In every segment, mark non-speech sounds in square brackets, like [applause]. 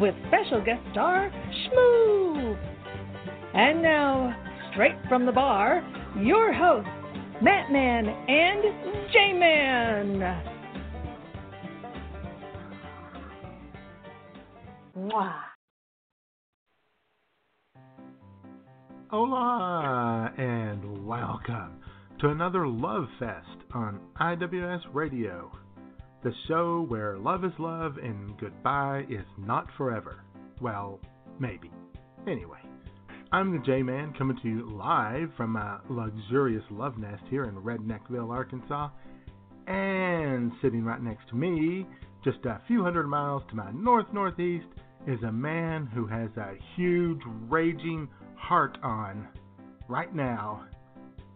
with special guest star Shmoo. And now, straight from the bar, your hosts, Matt Man and J Man. Hola and welcome to another Love Fest on IWS Radio, the show where love is love and goodbye is not forever. Well, maybe. Anyway, I'm the J Man coming to you live from my luxurious love nest here in Redneckville, Arkansas. And sitting right next to me, just a few hundred miles to my north northeast, is a man who has a huge raging heart on right now.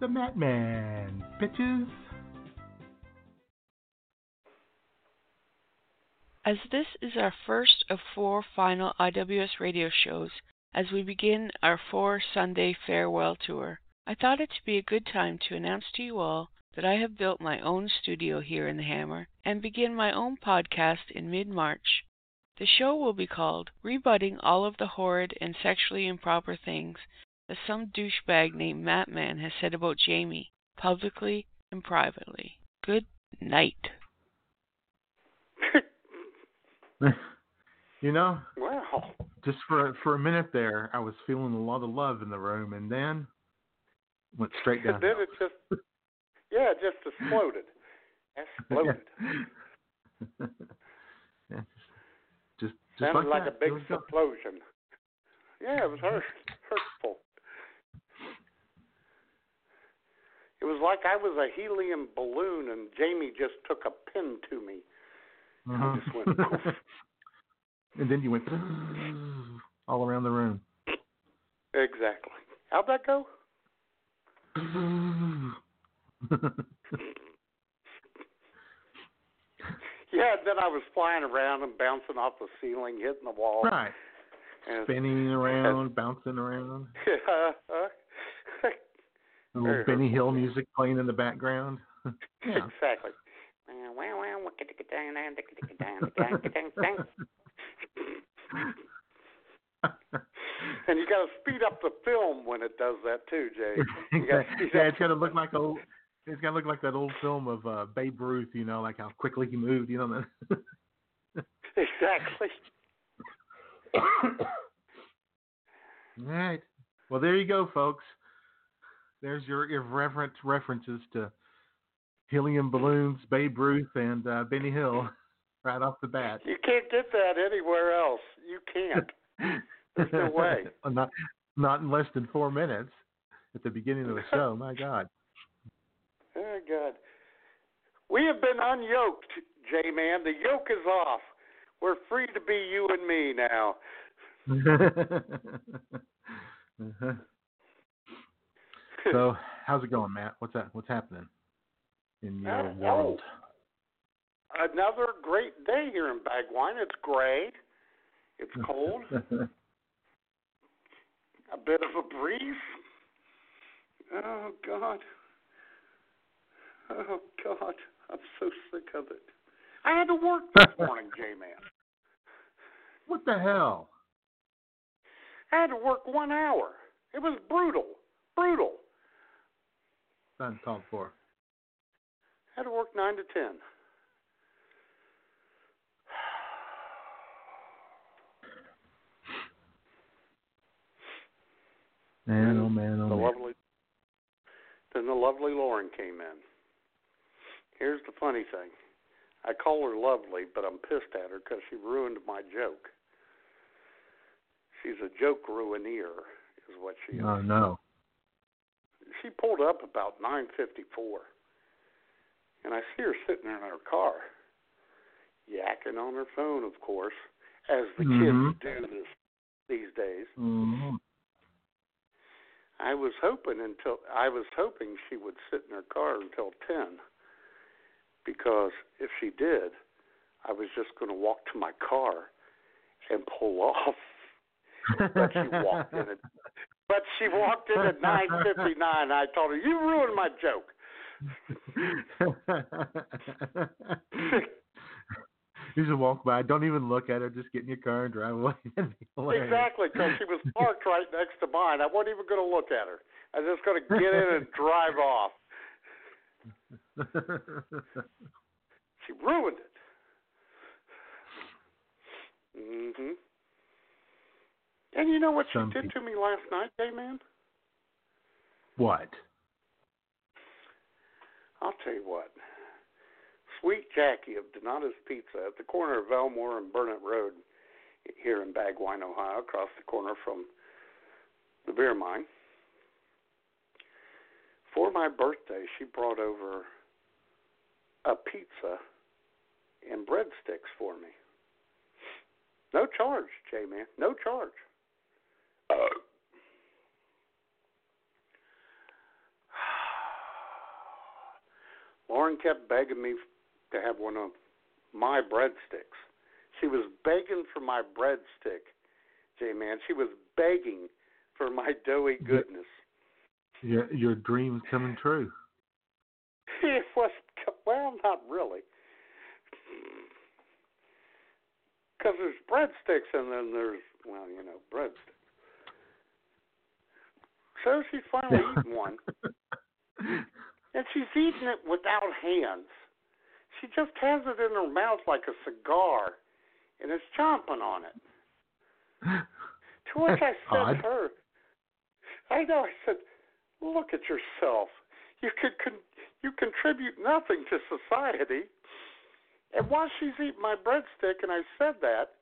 The Matt Man, bitches. As this is our first of four final IWS radio shows, as we begin our four Sunday farewell tour, I thought it to be a good time to announce to you all that I have built my own studio here in the Hammer and begin my own podcast in mid March. The show will be called Rebutting All of the Horrid and Sexually Improper Things that some douchebag named Matt Man has said about Jaime, publicly and privately. Good night. [laughs] you know, Wow. just for for a minute there, I was feeling a lot of love in the room, and then went straight [laughs] down. Then it just, yeah, it just exploded. Exploded. [laughs] yeah, just just Sounded like, like, a big There we go. explosion. Yeah, it was hurt, hurtful. It was like I was a helium balloon and Jaime just took a pin to me. Uh-huh. just went poof. [laughs] and then you went [gasps] all around the room. Exactly. How'd that go? [laughs] Yeah, then I was flying around and bouncing off the ceiling, hitting the wall. right, And, spinning [laughs] around, and, bouncing around. yeah, A little Benny Hill music playing in the background. yeah. exactly. [laughs] And you got to speed up the film when it does that too, Jay. [laughs] Yeah, it's got to look like old. It's to look like that old film of uh, Babe Ruth. You know, like how quickly he moved. You know. [laughs] Exactly. [coughs] All right. Well, there you go, folks. There's your irreverent references to helium balloons, Babe Ruth, and uh, Benny Hill [laughs] right off the bat. You can't get that anywhere else. You can't. There's no way. [laughs] not, not in less than four minutes at the beginning of the show. My God. [laughs] Oh God. We have been unyoked, J Man. The yoke is off. We're free to be you and me now. uh-huh. So, how's it going, Matt? What's that? What's happening in your Uh, world? Another great day here in Bagwine. It's gray. It's cold. [laughs] a bit of a breeze. Oh God. Oh God. I'm so sick of it. I had to work this [laughs] morning, J Man. what the hell? I had to work one hour. It was brutal. Brutal. Uncalled for. I had to work nine to ten. Man, oh man, oh the man. lovely then the lovely Lauren came in. Here's the funny thing. I call her lovely, but I'm pissed at her because she ruined my joke. She's a joke ruineer, is what she is. Oh no. She pulled up about 9:54, and I see her sitting in her car, yakking on her phone, of course. as the Mhm. kids do this these days. Mm-hmm. I was hoping until I was hoping she would sit in her car until ten, because if she did, I was just going to walk to my car and pull off. But she walked in at but she walked in at nine fifty nine. I told her, "You ruined my joke." [laughs] you should walk by. Don't even look at her. Just get in your car and drive away. [laughs] Exactly, because she was parked right next to mine. I wasn't even going to look at her. I was just going to get in and drive off. [laughs] She ruined it. Mhm. And you know what she Some did people- to me last night, J man? what? I'll tell you what. Sweet Jackie of Donato's Pizza at the corner of Elmore and Burnett Road here in Bagwine, Ohio, across the corner from the beer mine. For my birthday, she brought over a pizza and breadsticks for me. No charge, J man. No charge. Uh, Lauren kept begging me to have one of my breadsticks. She was begging for my breadstick, J man. She was begging for my doughy goodness. Your your dreams coming true. [laughs] it was well, not really, because there's breadsticks and then there's well, you know, breadsticks. So she's finally eaten [laughs] one, [laughs] and she's eating it without hands. She just has it in her mouth like a cigar, and is chomping on it. [laughs] To which I said Odd. to her, I know, I said, look at yourself. You could con- you contribute nothing to society. And while she's eating my breadstick, and I said that,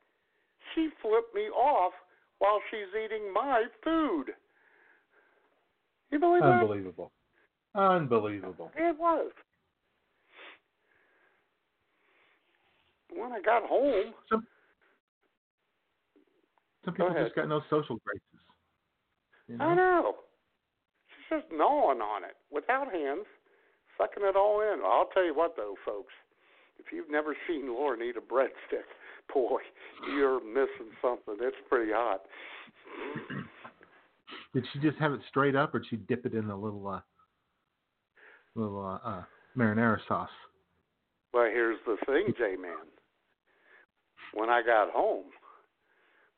she flipped me off while she's eating my food. You believe that? Unbelievable. Unbelievable. It was. When I got home, Some some Go people ahead. just got no social graces. You I know? know. She's just gnawing on it without hands, sucking it all in. I'll tell you what, though, folks. If you've never seen Lauren eat a breadstick, [laughs] boy, you're missing something. It's pretty hot. Did she just have it straight up, or did she dip it in a little uh, little uh, uh, marinara sauce? Well, here's the thing, J Man. When I got home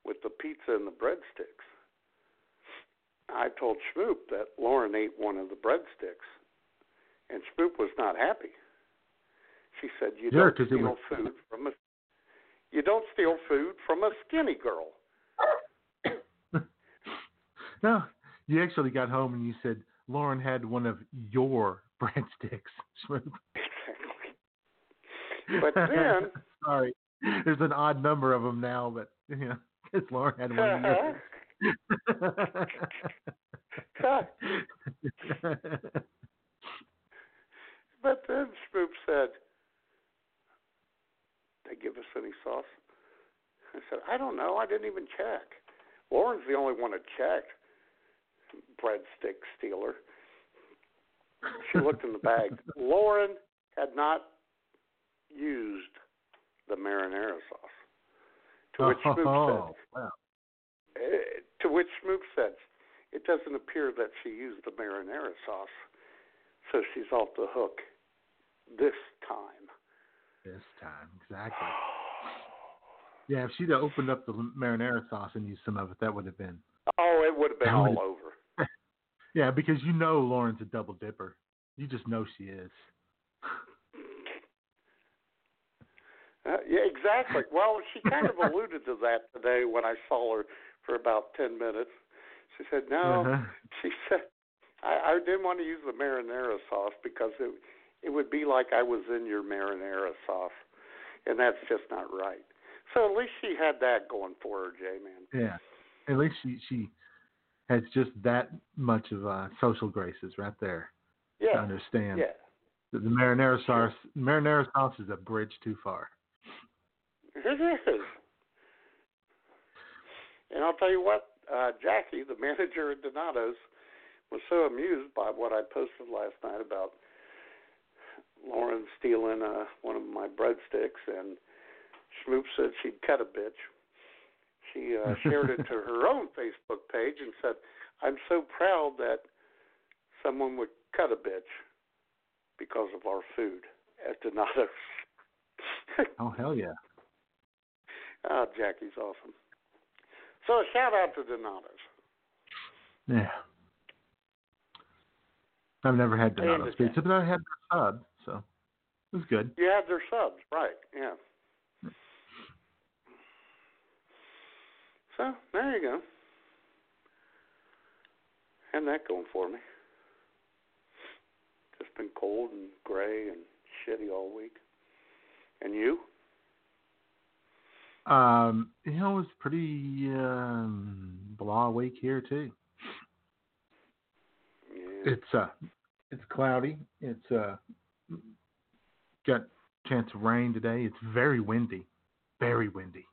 with the pizza and the breadsticks, I told Schmoop that Lauren ate one of the breadsticks, and Schmoop was not happy. She said, "You Yeah, don't steal was- food from a you don't steal food from a skinny girl." [coughs] No, you actually got home and you said Lauren had one of your breadsticks. Schmoop. Exactly. But then, [laughs] sorry, there's an odd number of them now, but you know, 'cause Lauren had one yours. Uh-huh. [laughs] but then Schmoop said, "They give us any sauce?" I said, "I don't know. I didn't even check." Lauren's the only one that checked. Breadstick stealer. She looked in the bag. Lauren had not used the marinara sauce. To which Schmoop oh, wow. said, uh, to which Schmoop said, it doesn't appear that she used the marinara sauce, so she's off the hook this time. This time, exactly. Yeah, if she'd have opened up the marinara sauce and used some of it, that would have been. Oh, it would have been all over. Yeah, because you know Lauren's a double dipper. You just know she is. Uh, yeah, exactly. Well, she kind of alluded to that today when I saw her for about ten minutes. She said, "No," Uh-huh. she said, I, "I didn't want to use the marinara sauce because it it would be like I was in your marinara sauce, and that's just not right." So at least she had that going for her, J man. Yeah. At least she she has just that much of uh, social graces right there to Yeah, understand yeah. that the marinara sauce marinara sauce is a bridge too far. It is. And I'll tell you what, uh, Jackie, the [laughs] manager at Donato's, was so amused by what I posted last night about Lauren stealing uh, one of my breadsticks, and Schmoop said she'd cut a bitch. She uh, [laughs] shared it to her own Facebook page and said, "I'm so proud that someone would cut a bitch because of our food at Donato's." [laughs] oh hell yeah! Oh, Jackie's awesome. So a shout out to Donato's. Yeah. I've never had Donato's pizza, but I had their sub, so it was good. You had their subs, right? Yeah. So there you go. Had that going for me. Just been cold and gray and shitty all week. And you? Um, you know, it was pretty um, blah week here too. Yeah. It's uh, it's cloudy. It's uh, got chance of rain today. It's very windy, very windy.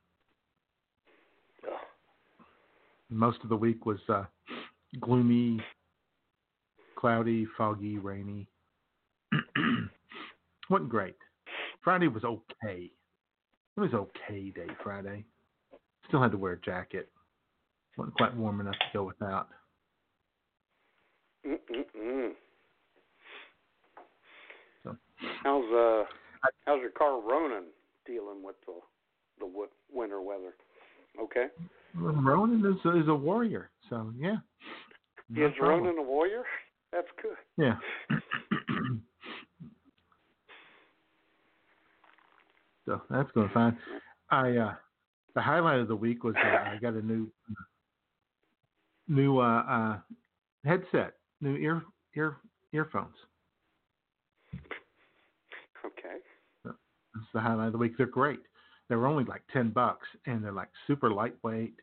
Ugh. Most of the week was uh, gloomy, cloudy, foggy, rainy. [clears throat] wasn't great. Friday was okay. It was okay day Friday. Still had to wear a jacket. wasn't quite warm enough to go without. Mm-mm-mm. So. How's uh how's your car Ronan dealing with the the winter weather? Okay. Ronan is a, is a warrior, so yeah. No Is problem. Ronan a warrior? That's good. Yeah. [coughs] so that's going fine. I uh, the highlight of the week was uh, I got a new new uh, uh, headset, new ear ear earphones. Okay. That's the highlight of the week. They're great. They were only like ten bucks, and they're like super lightweight.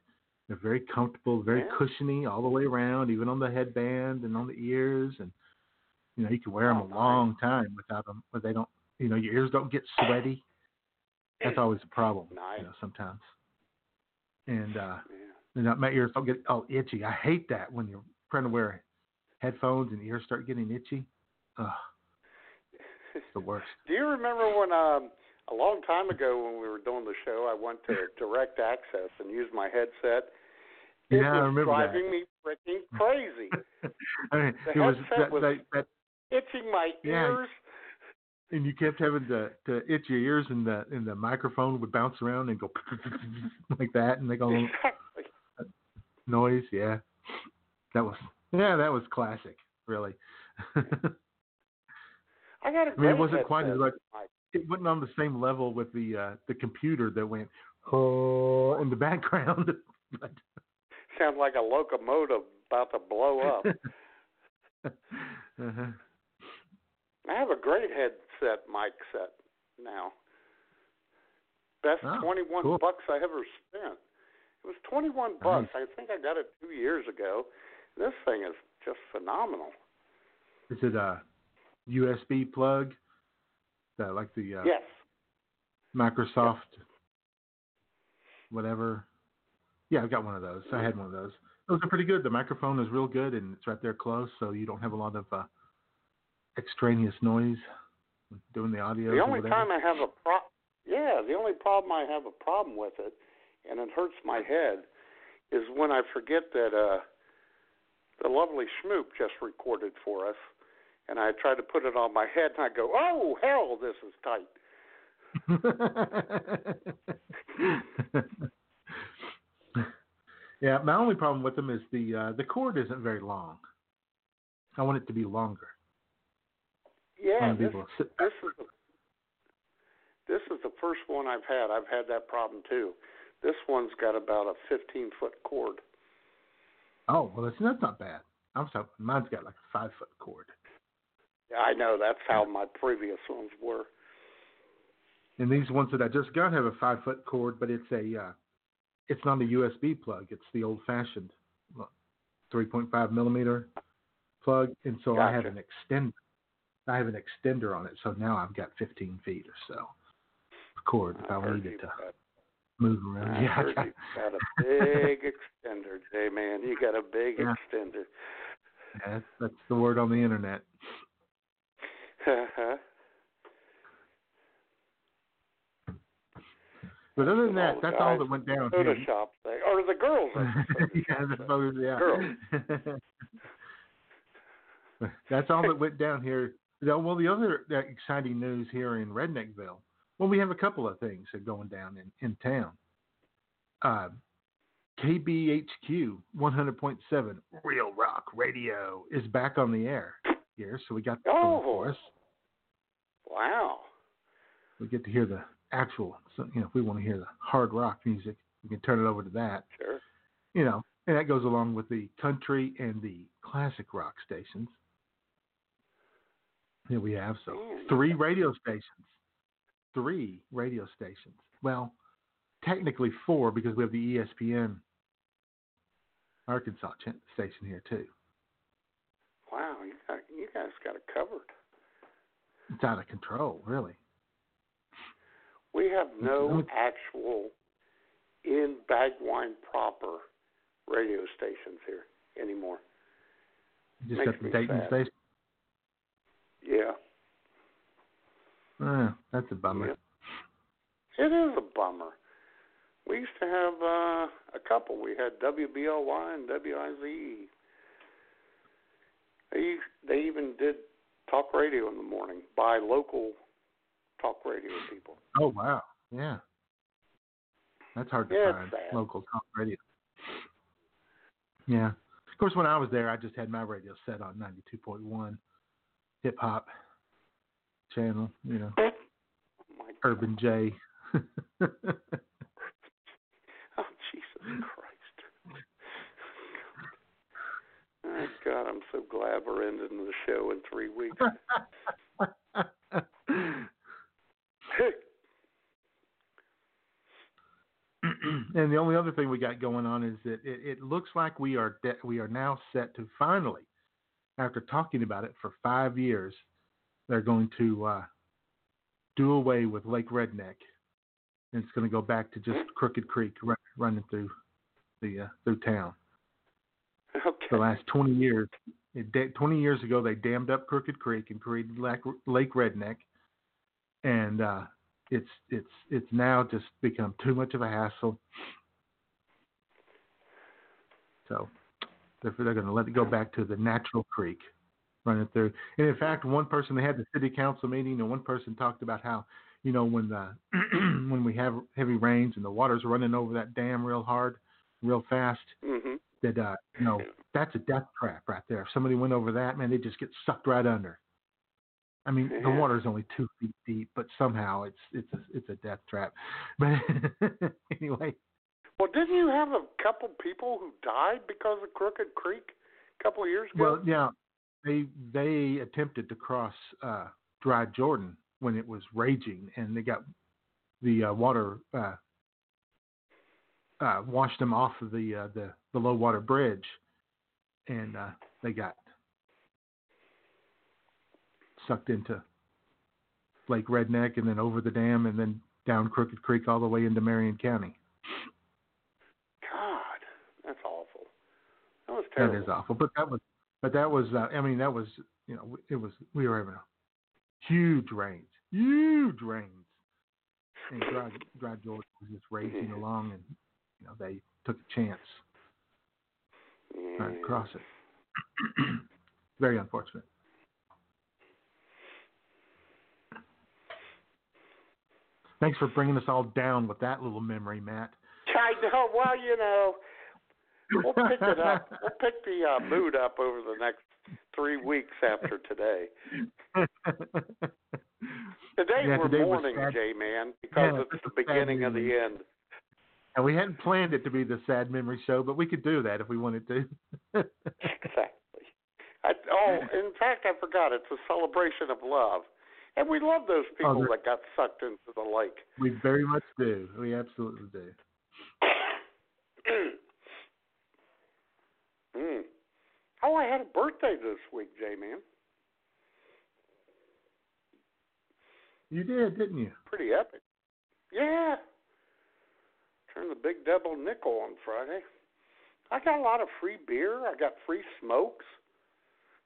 They're very comfortable, very Yeah. cushiony all the way around, even on the headband and on the ears, and you know you can wear them Oh, a long time without them, but they don't. You know your ears don't get sweaty. That's always a problem. Nice. You know sometimes. And uh, you my ears don't get all itchy. I hate that when you're trying to wear headphones and ears start getting itchy. Ugh, it's the worst. [laughs] Do you remember when um a long time ago when we were doing the show I went to [laughs] direct access and used my headset? It Yeah, I was remember that. driving me freaking crazy. [laughs] I mean, The it was headset that, was- that, that, Itching my Yeah. ears. and you kept having to, to itch your ears, and the and the microphone would bounce around and go [laughs] like that, and they go Exactly. noise. Yeah, that was yeah, that was classic, really. I got a I mean, it wasn't quite as much. It wasn't on the same level with the uh, the computer that went oh in the background. [laughs] but Sounds like a locomotive about to blow up. [laughs] uh-huh. I have a great headset mic set now. Best Oh, twenty one cool. bucks I ever spent. It was twenty one bucks. I think I got it two years ago. This thing is just phenomenal. Is it a USB plug? That like the uh, Yes. Microsoft, whatever. Yeah, I've got one of those. I had one of those. Those are pretty good. The microphone is real good, and it's right there close, so you don't have a lot of uh, extraneous noise doing the audio. The only time I have a pro yeah, the only problem I have a problem with it and it hurts my head is when I forget that uh the lovely Schmoop just recorded for us and I try to put it on my head and I go, Oh hell this is tight. [laughs] yeah, my only problem with them is the uh, the cord isn't very long. I want it to be longer. Yeah, want to be this, able to sit this is the, this is the first one I've had. I've had that problem too. This one's got about a 15 foot cord. Oh, well, that's, that's not bad. I'm sorry, mine's got like a five foot cord. I know that's how my previous ones were. And these ones that I just got have a five foot cord, but it's a uh, it's not a USB plug. It's the old fashioned 3.5 millimeter plug, and so I have an extender. I have an extender on it, so now I've got 15 feet or so of cord if I I've needed to. that. Move around. I yeah. you got a [laughs] big extender, J man. You got a big Yeah. extender. Yeah, that's the word on the internet. [laughs] But other than that, that's all that went down soda here. shop thing, or the girls. at the soda yeah, the photos, yeah. Girls. [laughs] That's all that went down here. Well, the other uh, exciting news here in Redneckville, well, we have a couple of things that are going down in, in town. Uh, KBHQ 100.7 Real Rock Radio is back on the air here, so we got that for Oh. us. Wow. We get to hear the actual, so, you know, if we want to hear the hard rock music, we can turn it over to that. Sure. you know, and that goes along with the country and the classic rock stations. Here we have so Man, three radio stations, three radio stations. Well, technically four because we have the ESPN Arkansas ch- station here too. Wow. You got you guys got it covered. It's out of control, really. We have no actual in Bagwine proper radio stations here anymore. You just Makes got the Dayton sad. station. Yeah. Uh, that's a bummer. Yeah. It is a bummer. We used to have uh, a couple. We had WBLY and WIZ. They they even did talk radio in the morning by local talk radio people. Oh wow, yeah. That's hard to Yeah, find local talk radio. Yeah. Of course, when I was there, I just had my radio set on ninety two point one, hip hop channel. You know, [laughs] Oh. Urban J. [laughs] Oh Jesus Christ! God, I'm so glad we're ending the show in three weeks. [laughs] and the only other thing we got going on is that it, it looks like we are de- we are now set to finally, after talking about it for five years, they're going to uh, do away with Lake Redneck, and it's going to go back to just Crooked Creek run, running through the uh, through town. [laughs] okay. The last twenty years, it, da- twenty years ago, they dammed up Crooked Creek and created Lake, Lake Redneck, and uh, it's it's it's now just become too much of a hassle. So they're, they're going to let it go back to the natural creek running through. And in fact, one person they had the city council meeting, and one person talked about how you know when the [clears throat] when we have heavy rains and the water's running over that dam real hard, real fast, hmm that uh, you know that's a death trap right there. If somebody went over that, man, they just get sucked right under. I mean, the Yeah. water's only two feet deep, but somehow it's it's a, it's a death trap. [laughs] But [laughs] anyway, Well, didn't you have a couple people who died because of Crooked Creek a couple of years ago? well, yeah, they they attempted to cross uh, Dry Jordan when it was raging, and they got the uh, water uh, uh, washed them off of the uh, the the low water bridge, and uh, they got sucked into Lake Redneck, and then over the dam, and then down Crooked Creek all the way into Marion County. God, that's awful. That was terrible. is awful, but that was, but that was, uh, I mean, that was, you know, it was, we were having a huge rains, huge rains, and Dry, Dry Jordan was just racing along, and you know, they took a chance trying to cross it. [clears throat] Very unfortunate. Thanks for bringing us all down with that little memory, Matt. I know. Well, you know, we'll pick it up. [laughs] We'll pick the uh, mood up over the next three weeks after today. [laughs] Today Yeah, we're today mourning. J Man, because Yeah, it's the beginning of the end. And we hadn't planned it to be the sad memory show, but we could do that if we wanted to. [laughs] Exactly. I, oh, in fact, I forgot. It's a celebration of love, and we love those people there- that got sucked into the lake. we very much do. We absolutely do. [coughs] mm. Oh, I had a birthday this week, J Man. You did, didn't you? Pretty epic. Yeah. Turned the big double nickel on Friday. I got a lot of free beer. I got free smokes.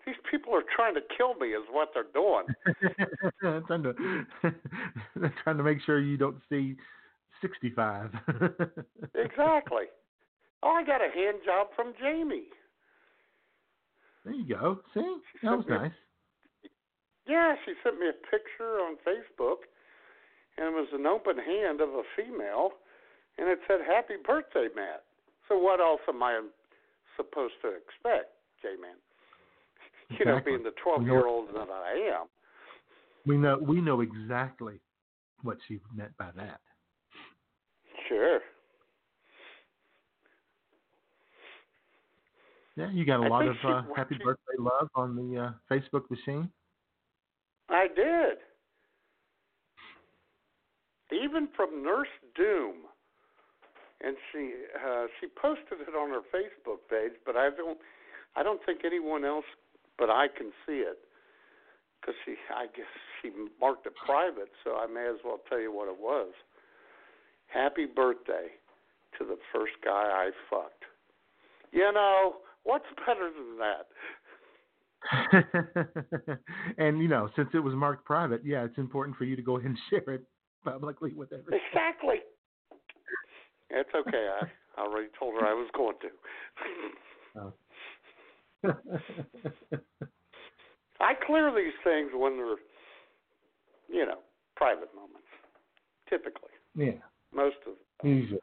These people are trying to kill me, is what they're doing. [laughs] trying to [laughs] they're trying to make sure you don't see sixty-five. [laughs] exactly. Oh, I got a hand job from Jaime. There you go. See, She that was me a- nice. Yeah, she sent me a picture on Facebook, and it was an open hand of a female, and it said "Happy Birthday, Matt." So what else am I supposed to expect, J-Man? [laughs] You know, being the twelve-year-old that I am. We know we know exactly what she meant by that. Sure. Yeah, you got a I lot of uh, happy to- birthday love on the uh, Facebook machine. I did. Even from Nurse Doom, and she uh, she posted it on her Facebook page, but I don't I don't think anyone else but I can see it because she I guess she marked it private, so I may as well tell you what it was. Happy birthday to the first guy I fucked. You know what's better than that? [laughs] and you know, since it was marked private, yeah, it's important for you to go ahead and share it publicly with everyone. Exactly. It's okay. I already told her I was going to. Oh. [laughs] I clear these things when they're, you know, private moments. Typically, yeah, most of usually.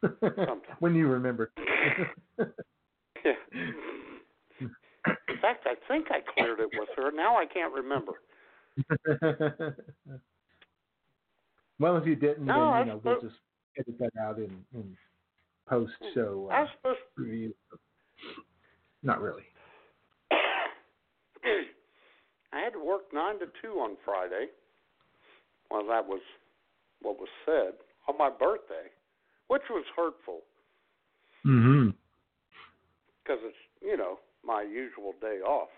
Sometimes. [laughs] when you remember. [laughs] yeah. In fact, I think I cleared it with her. Now I can't remember. well, if you didn't, No, then you know we'll just edit that out in, in post show uh, supposed. review. Not really. [clears throat] I had to work nine to two on Friday. Well, that was what was said on my birthday, which was hurtful Mm-hmm. because it's you know my usual day off.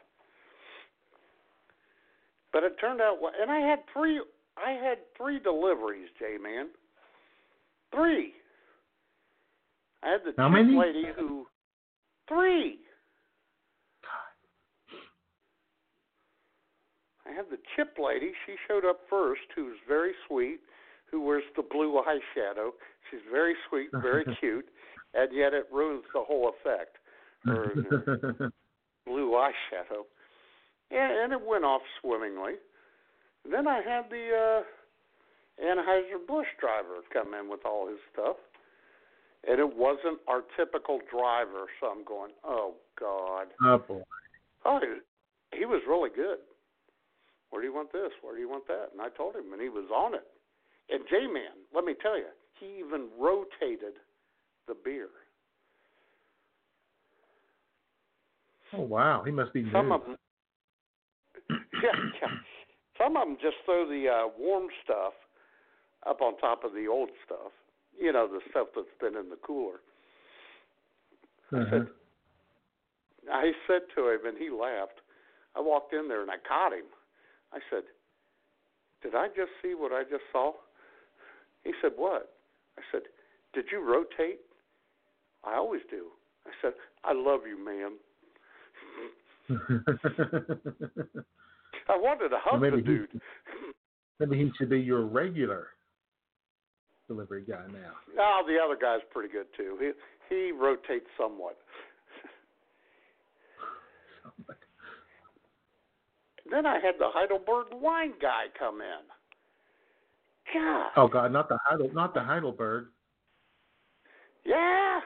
But it turned out, well, and I had three. I had three deliveries, J man. Three. I had the How many? lady who. Three. I had the chip lady. She showed up first, who's very sweet, who wears the blue eyeshadow. She's very sweet, very [laughs] cute, and yet it ruins the whole effect. Her uh, [laughs] blue eyeshadow. Yeah, and it went off swimmingly. Then I had the uh, Anheuser Busch driver come in with all his stuff, and it wasn't our typical driver. So I'm going, oh God. oh boy. Oh, he, he was really good. Where do you want this? Where do you want that? And I told him, and he was on it. And J Man, let me tell you, he even rotated the beer. Oh wow, he must be Some new. of them, [coughs] yeah, yeah. Some of them just throw the uh, warm stuff up on top of the old stuff. You know, the stuff that's been in the cooler. Uh-huh. said, I said to him, and he laughed. I walked in there and I caught him. I said, "Did I just see what I just saw?" He said, "What?" I said, "Did you rotate?" I always do. I said, "I love you, man." [laughs] I wanted to hug Well, the he- dude. Maybe he should be your regular delivery guy now. Oh, the other guy's pretty good too. He he rotates somewhat. [laughs] Then I had the Heidelberg wine guy come in. God. Oh God, not the Heidel, not the Heidelberg. Yeah.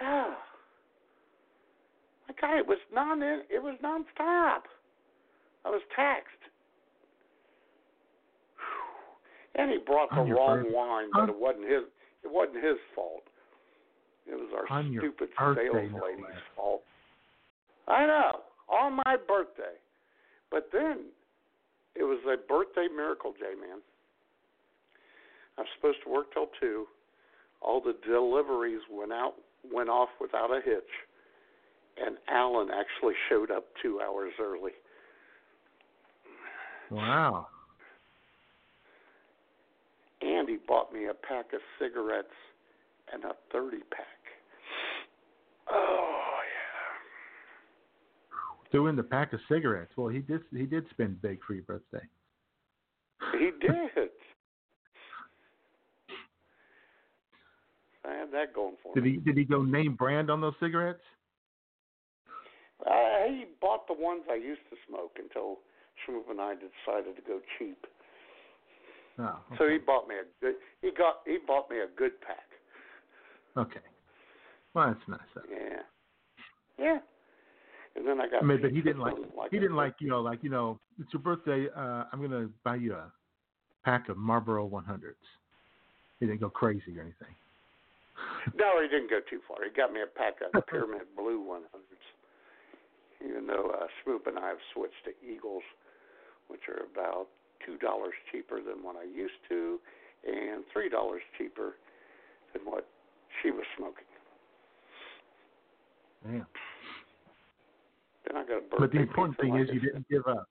Ah. My God, it was non it was nonstop. I was taxed. And he brought the wrong wine, but it wasn't his it wasn't his fault. It was our On stupid sales lady's fault. I know. On my birthday. But then it was a birthday miracle, J man. I'm supposed to work till two. All the deliveries went out went off without a hitch. And Alan actually showed up two hours early. Wow. And and he bought me a pack of cigarettes and a 30 pack. Oh yeah. Doing the pack of cigarettes. Well, he did. He did spend big for your birthday. He did. I had that going for him. Did me. he? Did he go name brand on those cigarettes? Uh, he bought the ones I used to smoke until Schmoop and I decided to go cheap. Oh. So he bought me a good. He got. He bought me a good pack. Okay. Well, that's nice. Of him. Yeah. Yeah. And then I got. I mean, but he didn't like. like He didn't like you know, like you know, it's your birthday. Uh, I'm gonna buy you a pack of Marlboro 100s. He didn't go crazy or anything. No, he didn't go too far. He got me a pack of [laughs] Pyramid Blue 100s. Even though uh, Schmoop and I have switched to Eagles, which are about two dollars cheaper than what I used to, and three dollars cheaper than what she was smoking. Damn. Then I got a But the important thing like is you didn't give up.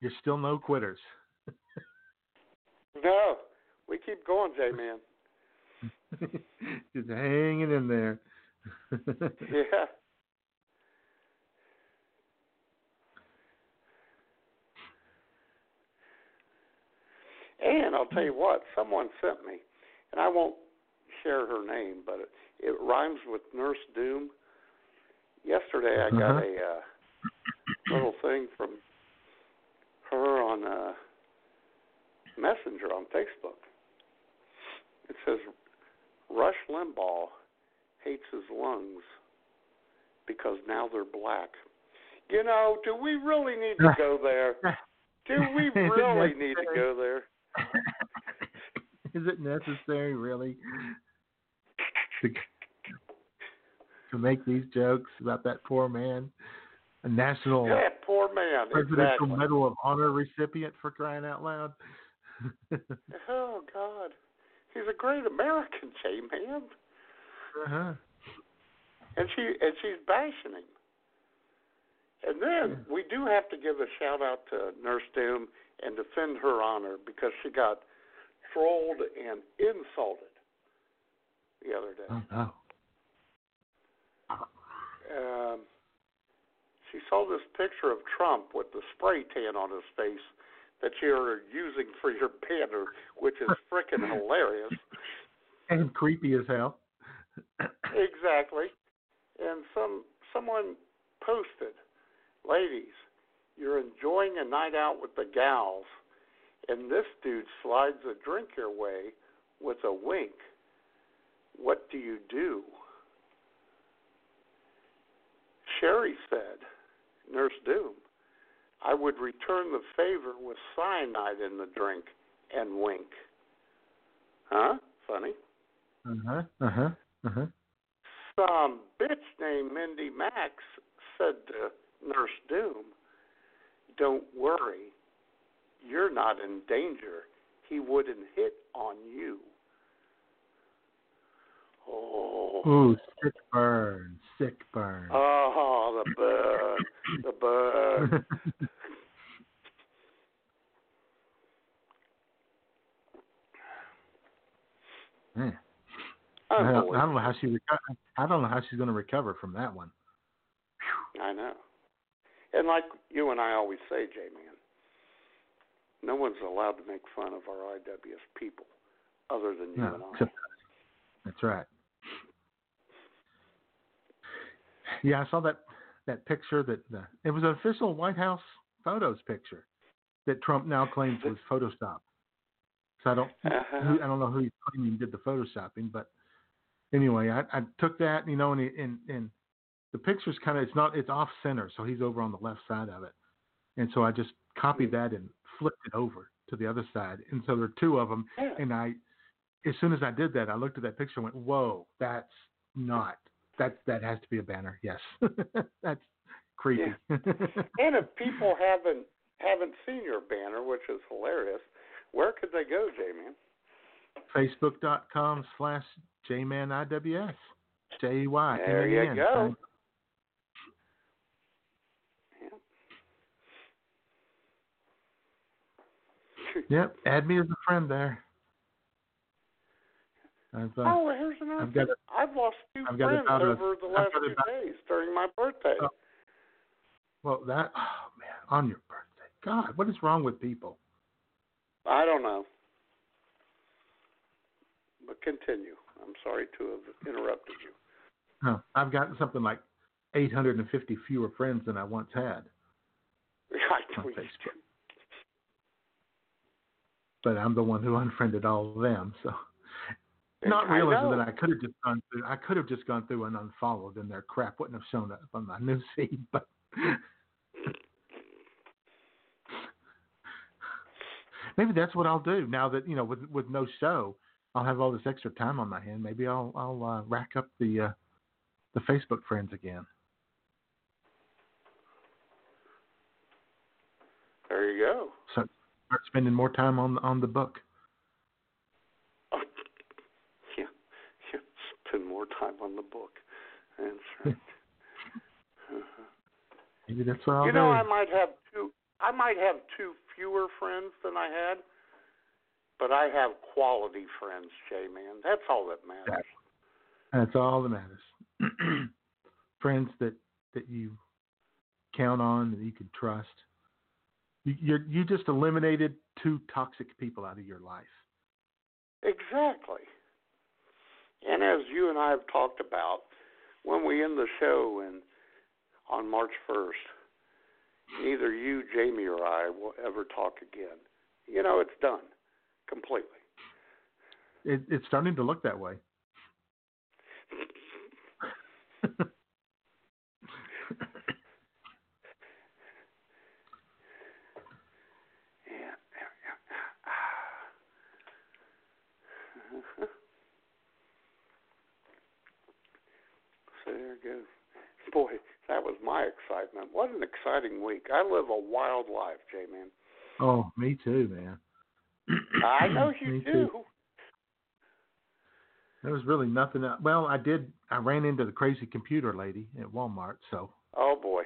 You're still no quitters. No, we keep going, J man. [laughs] Just hanging in there. Yeah. And I'll tell you what, someone sent me, and I won't share her name, but it, it rhymes with Nurse Doom. Yesterday I got Uh-huh. a uh, little thing from her on uh, Messenger on Facebook. It says, Rush Limbaugh hates his lungs because now they're black. You know, do we really need to [laughs] go there? Do we [laughs] really need to go there? [laughs] Is it necessary, really, to, to make these jokes about that poor man, a national Yeah, poor man. Presidential exactly. Medal of Honor recipient for crying out loud? [laughs] Oh God, he's a great American, J man, uh-huh. and she and she's bashing him. And then we do have to give a shout out to Nurse Doom and defend her honor because she got trolled and insulted the other day. Oh no. um, she saw this picture of Trump with the spray tan on his face that you're using for your banner, which is freaking hilarious. And creepy as hell. Exactly. And some someone posted, ladies, you're enjoying a night out with the gals, and this dude slides a drink your way with a wink. What do you do? Sherry said, Nurse Doom, I would return the favor with cyanide in the drink and wink. Huh? Funny. Uh huh. Uh huh. Uh huh. Some bitch named Mindy Max said to Nurse Doom, Don't worry, you're not in danger. He wouldn't hit on you. Oh, Ooh, sick burn. Sick burn. oh the burn, the burn. [laughs] Man, I oh, don't, I don't know how she. Reco- I don't know how she's going to recover from that one. I know. And like you and I always say, J Man, no one's allowed to make fun of our IWS people other than you No, and I. [laughs] that's right. Yeah, I saw that that picture that uh, it was an official White House photos picture that Trump now claims was [laughs] Photoshop. So I don't Uh-huh. who, I don't know who he's claiming did the photoshopping, but anyway, I, I took that, you know, and and and the picture's kind of it's not it's off center, so he's over on the left side of it, and so I just copied mm-hmm. that and flipped it over to the other side, and so there are two of them, Yeah. and I, as soon as I did that, I looked at that picture and went, "Whoa, that's not that that has to be a banner." Yes, [laughs] that's creepy. [laughs] And if people haven't haven't seen your banner, which is hilarious, where could they go, J Man? Facebook.com slash JManIWS. J E Y. There you M A N. go. Yep. Add me as a friend there. I've, uh, oh, here's another I've got thing. I've lost 2 I've got friends a- over the last about- days during my birthday. Oh. well, that oh man, on your birthday. God, what is wrong with people? I don't know. But continue. I'm sorry to have interrupted you. No, I've got something like 850 fewer friends than I once had [laughs] I on. Facebook. But I'm the one who [laughs] unfriended all of them, so not I realizing know. that I could have just gone through. I could have just gone through and unfollowed, and their crap wouldn't have shown up on my [laughs] news feed. But [laughs] maybe that's what I'll do now that you know, with with no show, I'll have all this extra time on my hand. Maybe I'll I'll uh, rack up the uh, the Facebook friends again. There you go. So start spending more time on on the book. Yeah, yeah. Spend more time on the book. That's [laughs] right. Uh-huh. Maybe that's what I'll you do. know, I might have two. I might have two fewer friends than I had, but I have quality friends, Jay. Man, that's all that matters. That's all that matters. [clears throat] Friends that that you count on that you can trust. You you're, just eliminated two toxic people out of your life. Exactly. And as you and I have talked about, when we end the show and on March 1st, neither you, Jaime, or I will ever talk again. You know, it's done completely. It, it's starting to look that way. So there it goes. [laughs] Boy, that was my excitement. What an exciting week. I live a wild life, J Man. oh, me too, man. I [clears throat] know you Me do. too. There was really nothing. Else. Well, I did. I ran into the crazy computer lady at Walmart, so Oh boy.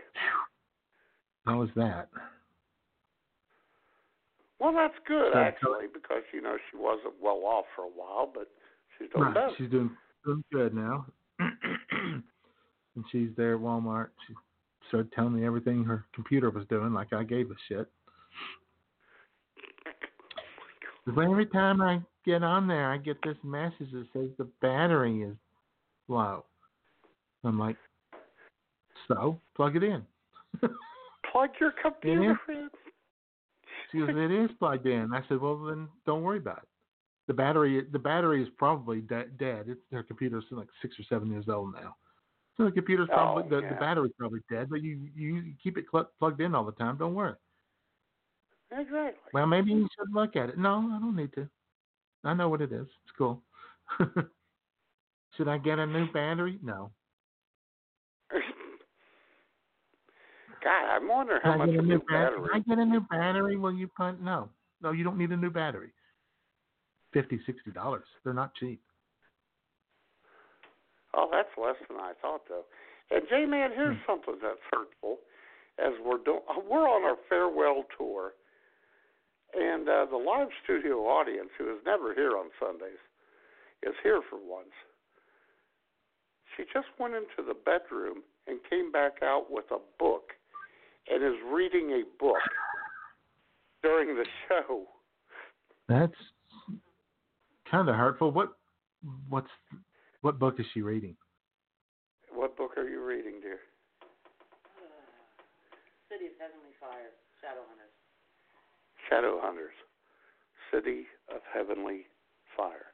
how was that? Well, that's good So- actually, because you know she wasn't well off for a while, but she's doing Right, better. she's doing doing good now. [clears throat] and she's there at Walmart. She started telling me everything her computer was doing, like I gave a shit. But every time I get on there, I get this message that says the battery is low. I'm like, so plug it in. [laughs] Plug your computer in. She goes, it is plugged in. I said, well then don't worry about it. The battery, the battery is probably de- dead. It's, her computer's like six or seven years old now. So the computer's probably Oh, the, yeah. the battery's probably dead, but you you keep it cl- plugged in all the time. Don't worry. Exactly. Well, maybe you should look at it. No, I don't need to. I know what it is. It's cool. [laughs] should I get a new battery? No. [laughs] God, I'm wondering how I much a new battery? battery. I get a new battery? Will you put no? No, you don't need a new battery. Fifty, sixty dollars. They're not cheap. Oh, that's less than I thought, though. And J Man, here's Hmm. something that's hurtful. As we're doing, we're on our farewell tour, and uh, the live studio audience, who is never here on Sundays, is here for once. She just went into the bedroom and came back out with a book, and is reading a book during the show. That's kind of hurtful. What what's what book is she reading? What book are you reading, dear? Uh, City of Heavenly Fire, Shadowhunters. Shadow Hunters, City of Heavenly Fire.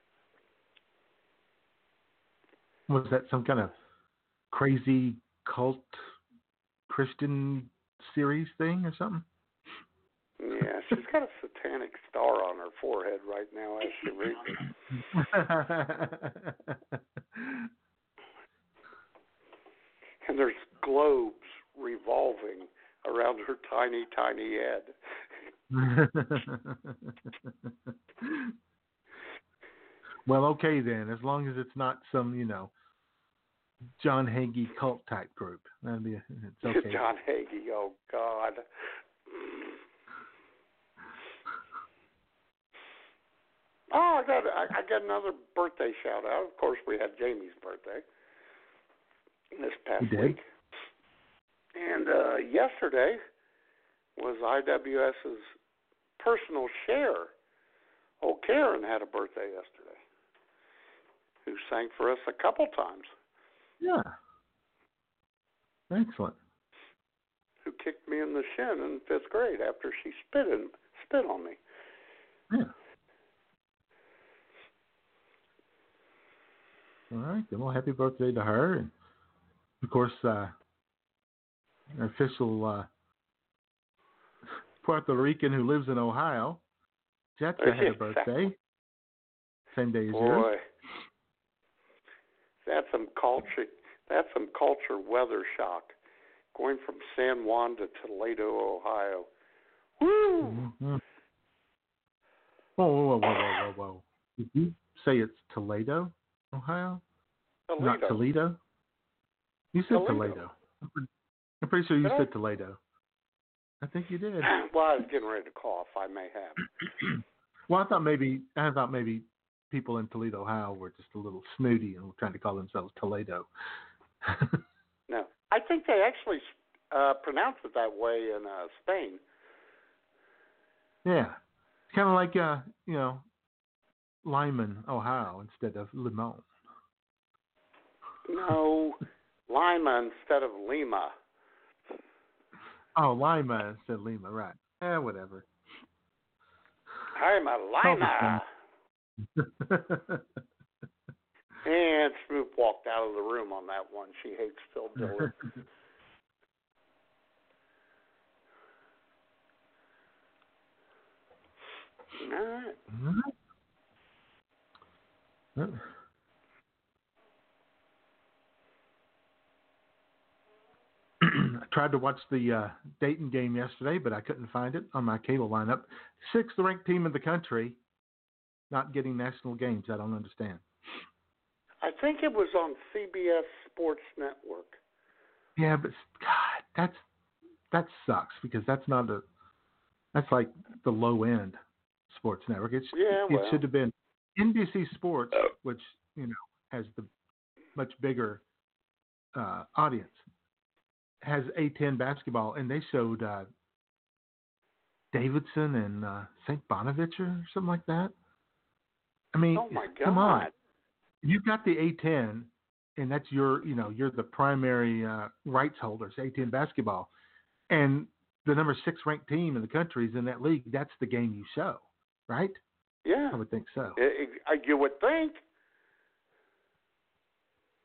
Was that some kind of crazy cult Christian series thing or something? She's got a satanic star on her forehead right now as she reads. [laughs] And there's globes revolving around her tiny, tiny head. [laughs] well, okay then. As long as it's not some, you know, John Hagee cult type group, that'd be it's [laughs] okay. John Hagee, oh God. Oh, I got I, I got another birthday shout out. Of course, we had Jaime's birthday this past week, and uh, yesterday was IWS's personal share. Oh, Karen had a birthday yesterday, who sang for us a couple times. Yeah. Excellent. Who kicked me in the shin in fifth grade after she spit in, spit on me. Yeah. All right. Then well, happy birthday to her, and of course, uh, our official uh, Puerto Rican who lives in Ohio, Jessica had a [laughs] birthday. Same day as yours. That's some culture. That's some culture weather shock. Going from San Juan to Toledo, Ohio. Woo! Mm-hmm. Whoa, whoa, whoa, whoa, whoa, whoa! Did you say it's Toledo, Ohio? Toledo. Not Toledo. You said Toledo. Toledo. I'm pretty, sure you Did I? said Toledo. I think you did. [clears throat] well, I was getting ready to cough. I may have. [clears throat] well, I thought maybe I thought maybe people in Toledo, Ohio, were just a little snooty and were trying to call themselves Toledo. [laughs] No, I think they actually uh, pronounce it that way in uh, Spain. yeah, it's kind of like uh, you know, Lyman, Ohio, instead of Limon. No, Lima instead of Lima. Oh, Lima instead of Lima, right? Eh, whatever. I'm a Lima. [laughs] And Schmoop walked out of the room on that one. She hates Phil Dillon. [laughs] All right. Well, I tried to watch the uh, Dayton game yesterday, but I couldn't find it on my cable lineup. Sixth ranked team in the country, not getting national games. I don't understand. I think it was on CBS Sports Network. Yeah, but God, that's that sucks because that's not a that's like the low end sports network. It's Yeah, it should have been NBC Sports, which you know has the much bigger uh, audience, has A10 basketball, and they showed uh, Davidson and uh, St. Bonaventure or something like that. I mean, Oh come on, you've got the A10, and that's your, you know, you're the primary uh, rights holders, A10 basketball, and the number six ranked team in the country is in that league. That's the game you show, right? Yeah, I would think so. I- I- you would think.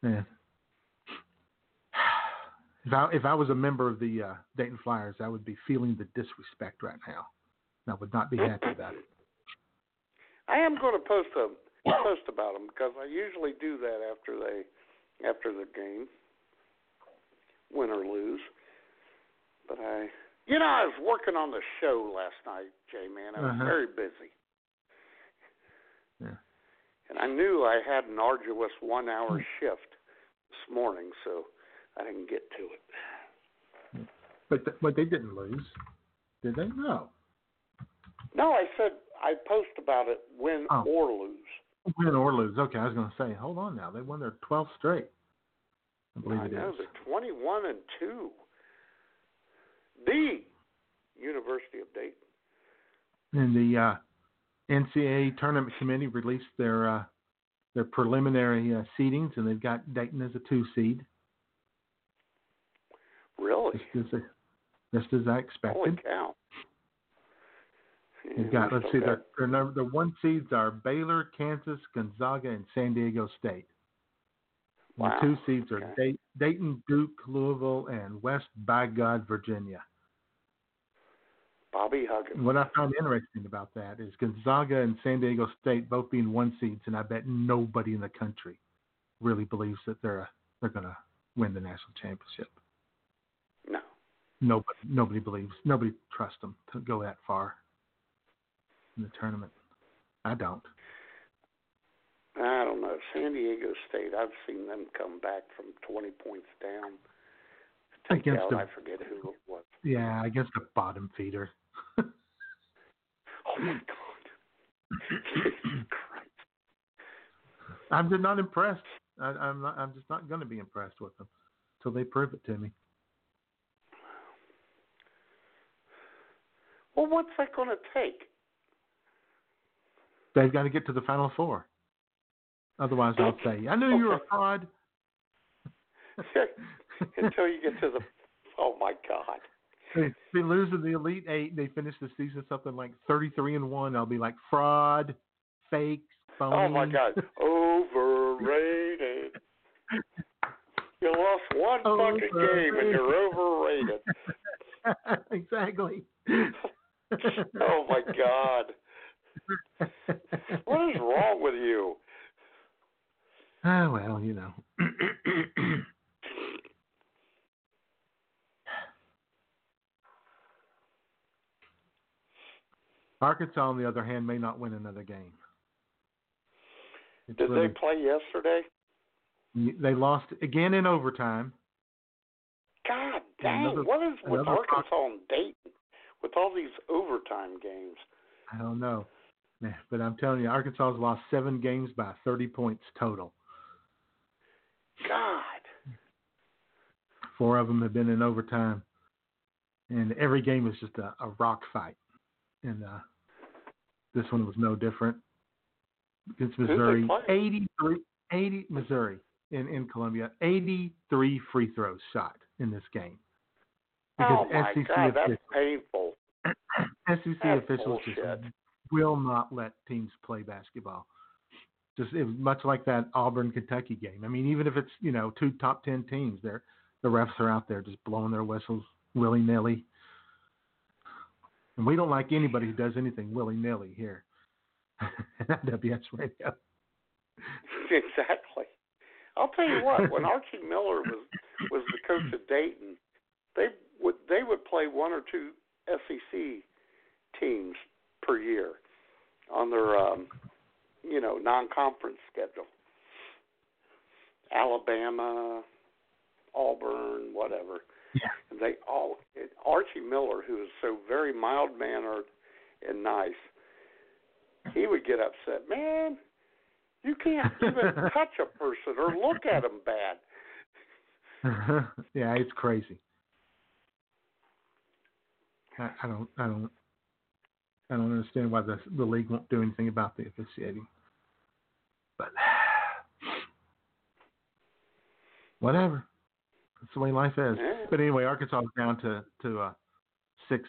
Yeah. If I if I was a member of the uh, Dayton Flyers, I would be feeling the disrespect right now. I would not be happy about it. I am going to post a post about them because I usually do that after they after the game, win or lose. But I, you know, I was working on the show last night, Jay. Man, I was Uh-huh. very busy. And I knew I had an arduous one-hour shift this morning, so I didn't get to it. But th- but they didn't lose, did they? No. No, I said I post about it, win Oh. or lose. Win or lose. Okay, I was going to say, hold on now. They won their 12th straight. I believe I it know is. they're 21 and two. The University of Dayton. And the uh, NCAA tournament committee released their uh, their preliminary uh, seedings, and they've got Dayton as a two seed, Really? just as just as I Holy expected. cow! They've got let's still see, their their number the one seeds are Baylor, Kansas, Gonzaga, and San Diego State. Wow. The two seeds are Okay. Day- Dayton, Duke, Louisville, and West by God, Virginia. Bobby Huggins. What I find interesting about that is Gonzaga and San Diego State both being one seeds, and I bet nobody in the country really believes that they're they're going to win the national championship. No. Nobody nobody believes nobody trusts them to go that far in the tournament. I don't. I don't know. San Diego State. I've seen them come back from 20 points down. Against out, the- I forget who it was. Yeah, against a bottom feeder. [laughs] Oh my God! [clears throat] I'm just not impressed. I, I'm not. I'm just not going to be impressed with them until they prove it to me. Well, what's that going to take? They've got to get to the final four. Otherwise, I'll say, I knew you were a fraud. [laughs] Until you get to the. Oh my God. They, they lose in the Elite Eight. They finish the season something like thirty-three and one. I'll be like fraud, fake, phony. Oh my God. [laughs] Overrated. You lost one fucking game and you're overrated. [laughs] exactly. Oh my God. What is wrong with you? Ah, well, you know. [clears throat] Arkansas, on the other hand, may not win another game. It's Did really- they play yesterday? They lost again in overtime. God dang! Another- what is with Arkansas and Dayton with all these overtime games? I don't know, but I'm telling you, Arkansas has lost seven games by 30 points total. God. Four of them have been in overtime, and every game is just a, a rock fight. And uh, this one was no different. Against they Missouri, play? 83, 80 Missouri in in Columbia, 83 free throws shot in this game. Oh Because my SEC God, that's officials- painful. [clears throat] SEC That's officials just will not let teams play basketball. Just it was much like that Auburn Kentucky game. I mean, even if it's you know two top ten teams, there the refs are out there just blowing their whistles willy nilly. And we don't like anybody who does anything willy nilly here [laughs] at WS Radio. [laughs] exactly. I'll tell you what. When Archie Miller was was the coach of Dayton, they would they would play one or two SEC teams per year on their um, you know non-conference schedule. Alabama, Auburn, whatever. Yeah. And they all Archie Miller, who is so very mild mannered and nice, he would get upset. Man, you can't even [laughs] touch a person or look at them bad. [laughs] yeah, it's crazy. I, I don't, I don't, I don't understand why the the league won't do anything about the officiating. But [sighs] whatever, that's the way life is. Yeah. But anyway, Arkansas is down to to a six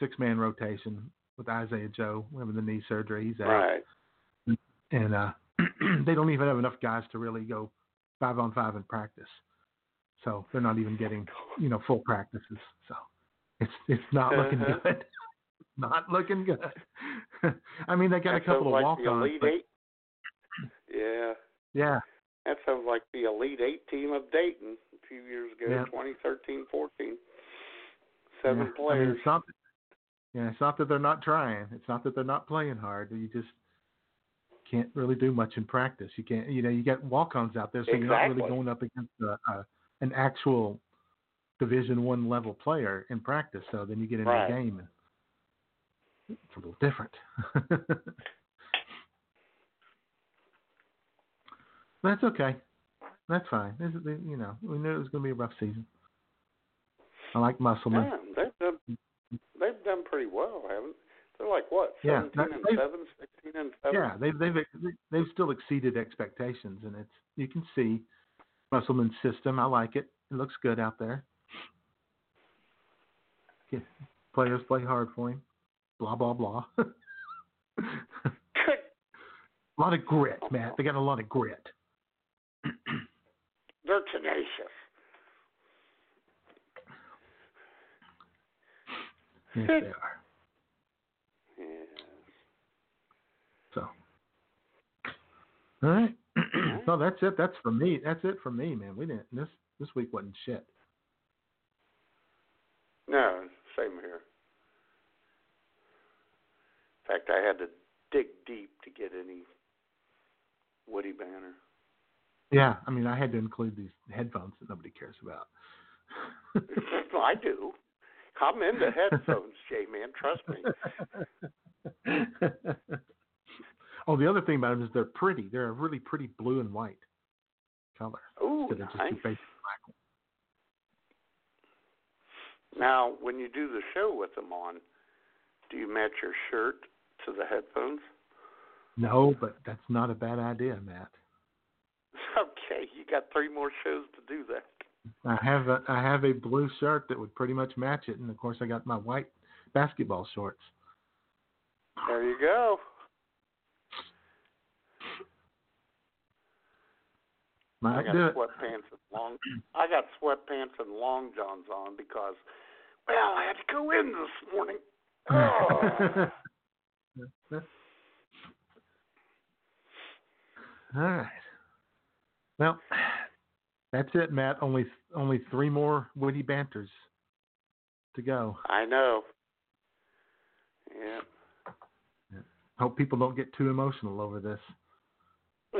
six man rotation with Isaiah Joe having the knee surgery. He's out, Right. and uh, [clears throat] they don't even have enough guys to really go five on five in practice. So they're not even getting you know full practices. So it's it's not looking Uh-huh. good. [laughs] not looking good. [laughs] I mean, they got That a couple of like walk-ons. Yeah, Yeah, that sounds like the Elite Eight team of Dayton a few years ago, Yeah. 2013, 14. Seven yeah. I mean, players. it's not. Yeah, it's not that they're not trying. It's not that they're not playing hard. You just can't really do much in practice. You can't. You know, you got walk-ons out there, so you're not really going up against a, a, an actual Division One level player in practice. So then you get into Right. the game, and it's a little different. [laughs] That's okay. That's fine. This is, you know, we knew it was going to be a rough season. I like Musselman. Yeah, they've done they've done pretty well, haven't? They're like what, Yeah, seventeen that- and seven, sixteen and seven. Yeah, they've they've they've still exceeded expectations, and it's you can see Musselman's system. I like it. It looks good out there. Yeah, players play hard for him. Blah blah blah. [laughs] [laughs] a lot of grit, Matt. They got a lot of grit. [clears throat] They're tenacious. Yes, they are. Yeah. So, all right. [clears throat] no, that's it. That's for me. That's it for me, man. We didn't. This this week wasn't shit. No, same here. In fact, I had to dig deep to get any Woody Banner. Yeah, I mean, I had to include these headphones that nobody cares about. [laughs] I do. I'm into headphones, J man. Trust me. [laughs] Oh, the other thing about them is they're pretty. They're a really pretty blue and white color. Ooh, nice. basic black. Now, when you do the show with them on, do you match your shirt to the headphones? No, but that's not a bad idea, Matt. [laughs] Okay, you got three more shows to do that. I have a I have a blue shirt that would pretty much match it, and of course I got my white basketball shorts. There you go. Might I got sweatpants and long. I got sweatpants and long johns on because, well, I had to go in this morning. [laughs] Oh. [laughs] All right. Well, [sighs] that's it, Matt. Only only three more witty banters to go. I know. Yeah. Hope people don't get too emotional over this. [laughs]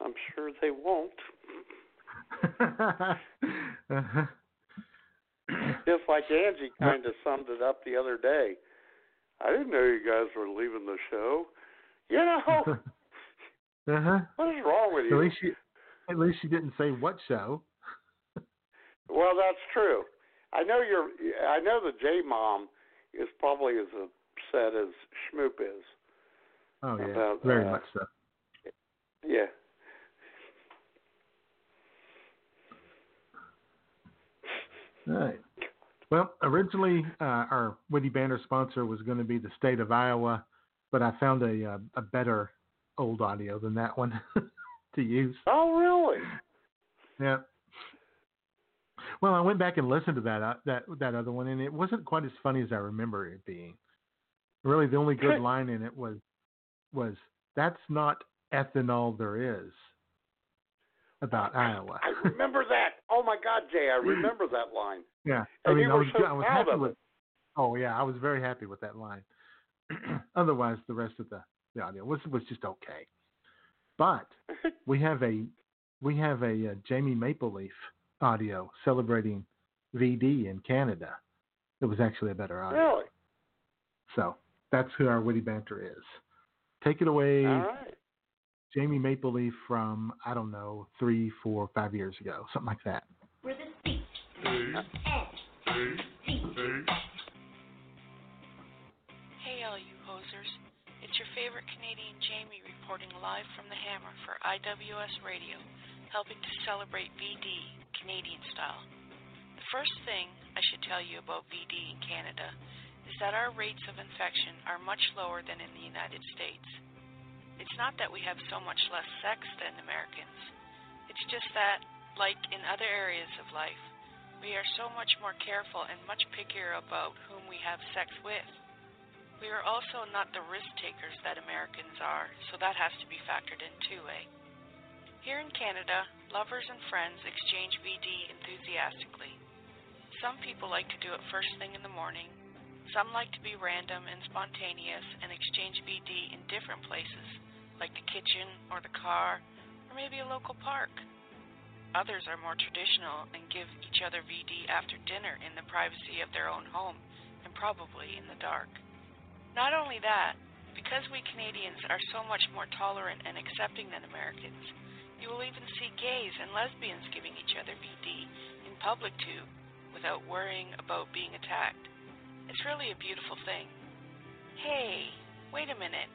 I'm sure they won't. uh-huh. [laughs] Just like Angie kind of summed it up the other day. I didn't know you guys were leaving the show. You know, [laughs] uh-huh. what is wrong with At you? least she at least she didn't say what show. [laughs] Well, that's true. I know you're. I know the J mom is probably as upset as Schmoop is. Oh yeah, About, very uh, much so. Yeah. All right. Well, originally uh, our witty banner sponsor was going to be the state of Iowa, but I found a uh, a better old audio than that one [laughs] to use. Oh, really? Yeah. Well, I went back and listened to that uh, that that other one, and it wasn't quite as funny as I remember it being. Really, the only good line in it was was that's not ethanol there is about Iowa. I remember that. Oh my God, Jay, I remember that line. yeah, I And mean, you I were was so I was happy with. it. Oh yeah, I was very happy with that line. [clears throat] Otherwise, the rest of the, the audio was was just okay. But [laughs] we have a we have a uh, Jaime Maple Leaf audio celebrating VD in Canada. It was actually a better audio. Really? So that's who our witty banter is. Take it away, All right. Jaime Maple Leaf from I don't know three, four, five years ago, something like that. We're the C. S. T. Hey, all you hosers. It's your favorite Canadian Jaime reporting live from the Hammer for IWS Radio, helping to celebrate VD Canadian style. The first thing I should tell you about VD in Canada is that our rates of infection are much lower than in the United States. It's not that we have so much less sex than Americans. It's just that, like in other areas of life, we are so much more careful and much pickier about whom we have sex with. We are also not the risk takers that Americans are, so that has to be factored in too, eh? Here in Canada, lovers and friends exchange VD enthusiastically. Some people like to do it first thing in the morning. Some like to be random and spontaneous and exchange VD in different places, like the kitchen or the car, or maybe a local park. Others are more traditional and give each other VD after dinner in the privacy of their own home and probably in the dark. Not only that, because we Canadians are so much more tolerant and accepting than Americans, you will even see gays and lesbians giving each other VD in public too, without worrying about being attacked. It's really a beautiful thing. Hey, wait a minute.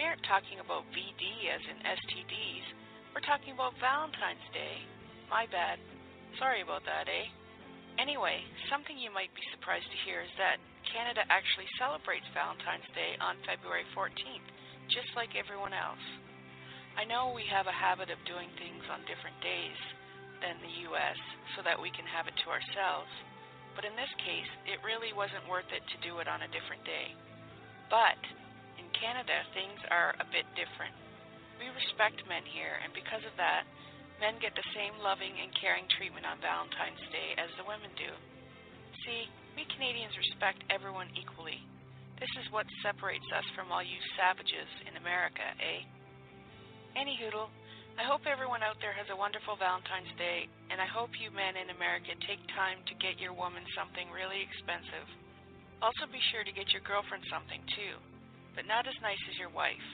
We aren't talking about VD as in STDs. We're talking about Valentine's Day. My bad. Sorry about that, eh? Anyway, something you might be surprised to hear is that Canada actually celebrates Valentine's Day on February 14th, just like everyone else. I know we have a habit of doing things on different days than the US so that we can have it to ourselves, but in this case, it really wasn't worth it to do it on a different day. But in Canada, things are a bit different. We respect men here, and because of that, men get the same loving and caring treatment on Valentine's Day as the women do. See, we Canadians respect everyone equally. This is what separates us from all you savages in America, eh? Anyhoodle, I hope everyone out there has a wonderful Valentine's Day, and I hope you men in America take time to get your woman something really expensive. Also, be sure to get your girlfriend something, too. but not as nice as your wife.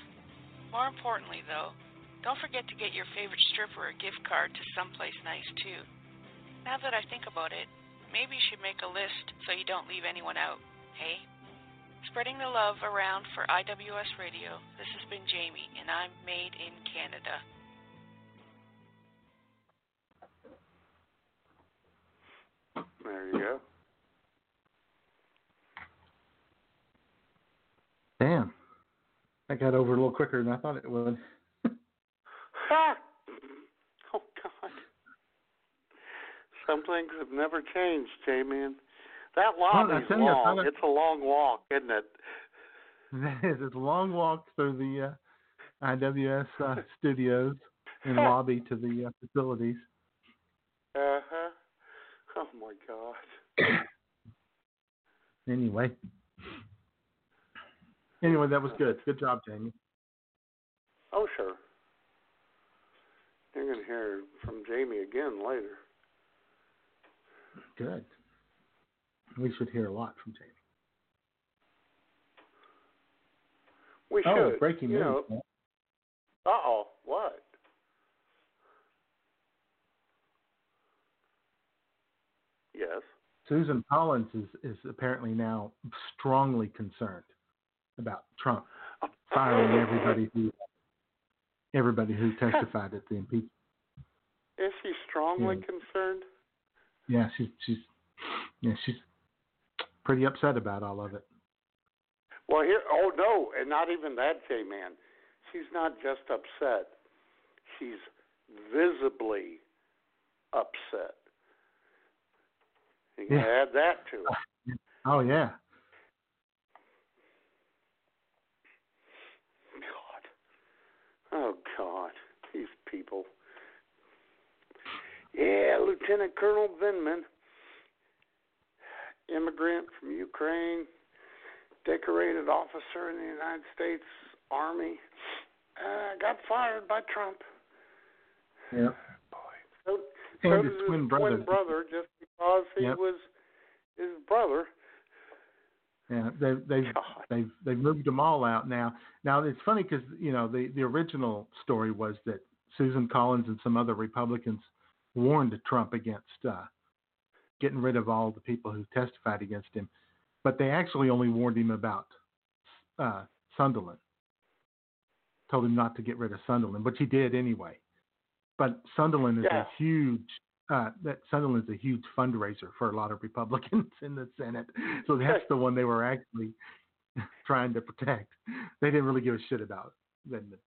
More importantly, though, don't forget to get your favorite stripper a gift card to someplace nice, too. Now that I think about it, maybe you should make a list so you don't leave anyone out, hey? Spreading the love around for IWS Radio, this has been Jaime, and I'm made in Canada. There you go. Damn. That got over a little quicker than I thought it would. Ha! Oh God. Some things have never changed, J-Man. That I lobby's tell you, I long. it- It's a long walk, isn't it? [laughs] That is it's a long walk through the uh, IWS uh, [laughs] studios and lobby to the uh, facilities. Uh huh. Oh my God. [coughs] Anyway. Anyway, that was good. Good job, Jaime. Oh sure. You're gonna hear from Jaime again later. Good. We should hear a lot from Jaime. We should. oh, should. breaking news. know. Uh oh. What? Yes. Susan Collins is, is apparently now strongly concerned about Trump firing everybody who everybody who [laughs] testified at the impeachment. Is she strongly Yeah. concerned? Yeah, she's she's yeah she's pretty upset about all of it. Well, here. Oh no, and not even that, J man. She's not just upset. She's visibly upset. You can Yeah. add that to it. [laughs] Oh yeah, God. Oh God, these people. Yeah, Lieutenant Colonel Vindman, immigrant from Ukraine, decorated officer in the United States Army, uh, got fired by Trump. yeah. Boy, so, so And his twin brother. brother, just because he Yep. was his brother. Yeah, they they've God. they've they've moved them all out now. Now it's funny because you know the the original story was that Susan Collins and some other Republicans warned Trump against uh, getting rid of all the people who testified against him, but they actually only warned him about uh, Sondland. Told him not to get rid of Sondland, which he did anyway. But Sondland is Yeah. a huge uh, that Sondland's a huge fundraiser for a lot of Republicans [laughs] in the Senate. So that's the one they were actually [laughs] trying to protect. They didn't really give a shit about Vindman.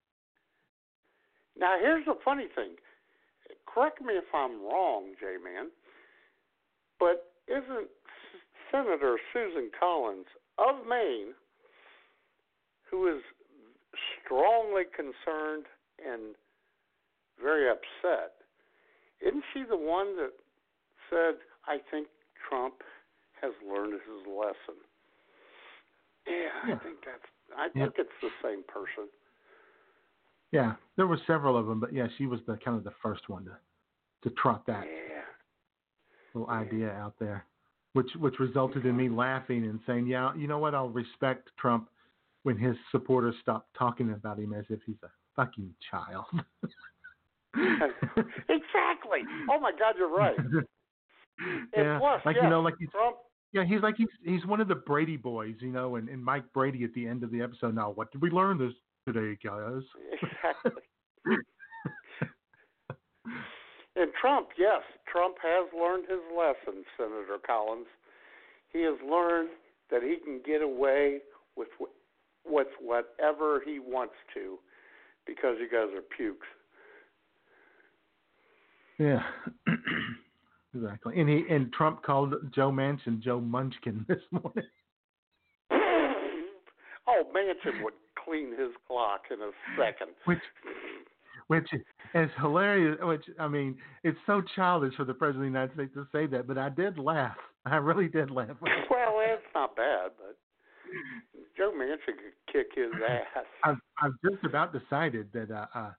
Now, here's the funny thing. Correct me if I'm wrong, J Man, but isn't Senator Susan Collins of Maine, who is strongly concerned and very upset, isn't she the one that said, I think Trump has learned his lesson? Yeah, Yeah. I think that's. I Yeah. think it's the same person. Yeah, there were several of them, but yeah, she was the kind of the first one to to trot that Yeah. little idea out there, which which resulted in me laughing and saying, yeah, you know what, I'll respect Trump when his supporters stop talking about him as if he's a fucking child. [laughs] exactly. Oh my God, you're right. [laughs] yeah, plus, like yes, you know, like he's Trump. yeah, he's like he's he's one of the Brady boys, you know, and, and Mike Brady at the end of the episode. Now, what did we learn this today, guys? Exactly. [laughs] And Trump, yes, Trump has learned his lesson, Senator Collins. He has learned that he can get away with with whatever he wants to because you guys are pukes. Yeah, [clears throat] exactly. And he and Trump called Joe Manchin Joe Munchkin [laughs] this morning. [laughs] oh, Manchin would clean his clock in a second. Which which is hilarious. Which I mean, it's so childish for the president of the United States to say that, but I did laugh. [laughs] I really did laugh. [laughs] Well, it's not bad, but Joe Manchin could kick his ass. [laughs] I've I've just about decided that uh, uh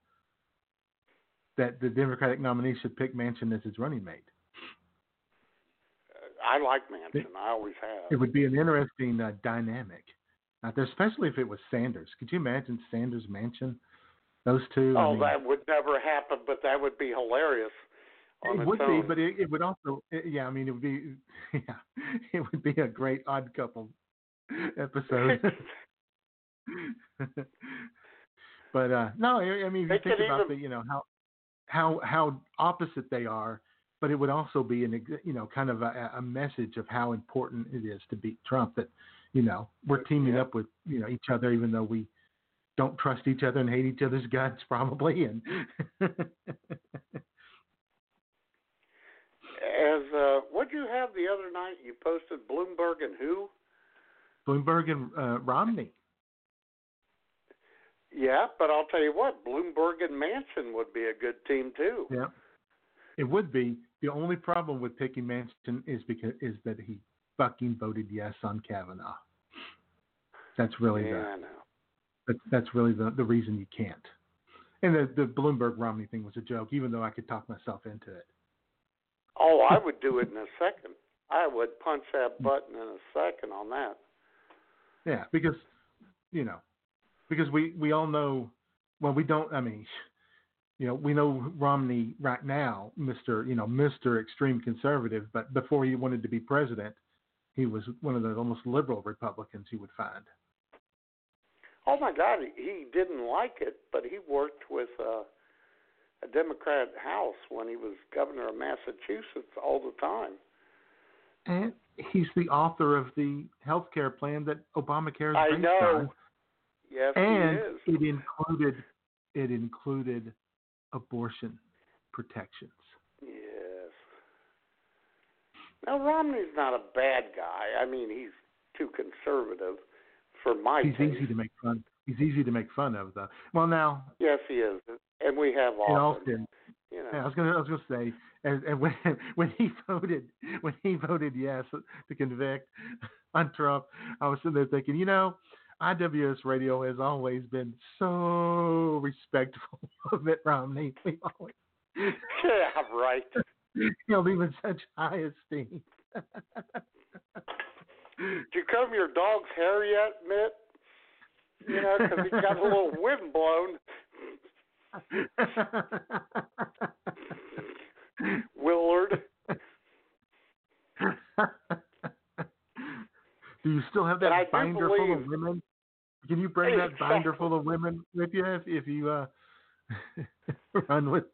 that the Democratic nominee should pick Manchin as his running mate. I like Manchin. I always have. It would be an interesting uh, dynamic out there, especially if it was Sanders. Could you imagine Sanders Manchin? Those two. I Oh, mean, that would never happen, but that would be hilarious. On it would own. be, but it, it would also, it- yeah. I mean, it would be, [laughs] yeah, it would be a great odd couple episode. [laughs] [laughs] but uh no, I, I mean, if you think about even- the, you know, how how how opposite they are, but it would also be an, ex- you know, kind of a, a message of how important it is to beat Trump. That, you know, we're teaming Yeah. up with you know each other, even though we don't trust each other and hate each other's guts, probably. And As uh, what'd you have the other night? You posted Bloomberg and who? Bloomberg and uh, Romney. Yeah, but I'll tell you what, Bloomberg and Manchin would be a good team too. Yeah, it would be. The only problem with picking Manchin is because is that he fucking voted yes on Kavanaugh. That's really yeah, the I know. That's, that's really the the reason you can't. And the the Bloomberg Romney thing was a joke, even though I could talk myself into it. Oh, I would do it in a second. I would punch that button in a second on that. Yeah, because you know, because we we all know. Well, we don't. I mean, you know, we know Romney right now, Mister, you know, Mister Extreme Conservative. But before he wanted to be president, he was one of the almost liberal Republicans you would find. Oh my God, he didn't like it, but he worked with uh, a Democrat House when he was governor of Massachusetts all the time. And he's the author of the health care plan that Obamacare is I based know. on. Yes, And he is. it included it included abortion protections. Yes. Now Romney's not a bad guy. I mean, he's too conservative for my He's taste. easy to make fun. He's easy to make fun of, though. Well, now Yes, he is, and we have often. You know. Yeah, I was gonna, I was gonna say, and, and [laughs] when when he voted, when he voted yes to convict on Trump, I was sitting there thinking, you know, IWS Radio has always been so respectful [laughs] of Mitt Romney. [laughs] We always yeah, right. held him in such high esteem. Did [laughs] you comb your dog's hair yet, Mitt? You know, 'cause he got a little [laughs] wind blown. [laughs] Willard. Do you still have that binder full of women? Can you bring that binder full of women with you if, if you uh, run with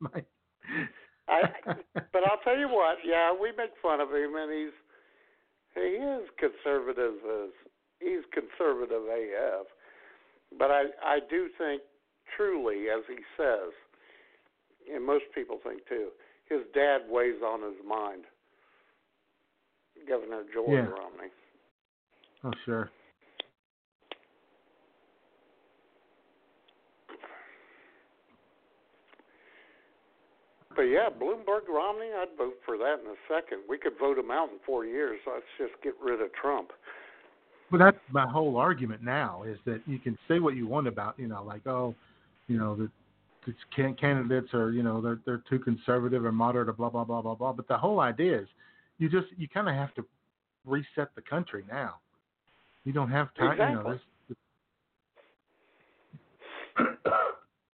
my? I, but I'll tell you what, yeah, we make fun of him, and he's he is conservative as he's conservative AF. But I I do think truly, as he says, and most people think too, his dad weighs on his mind. Governor George Yeah. Romney. Oh sure. But yeah, Bloomberg Romney, I'd vote for that in a second. We could vote him out in four years. Let's just get rid of Trump. Well, that's my whole argument now is that you can say what you want about, you know, like oh, you know, the, the can- candidates are, you know, they're they're too conservative or moderate or blah blah blah blah blah. But the whole idea is, you just you kind of have to reset the country now. You don't have time, you know. Exactly. There's,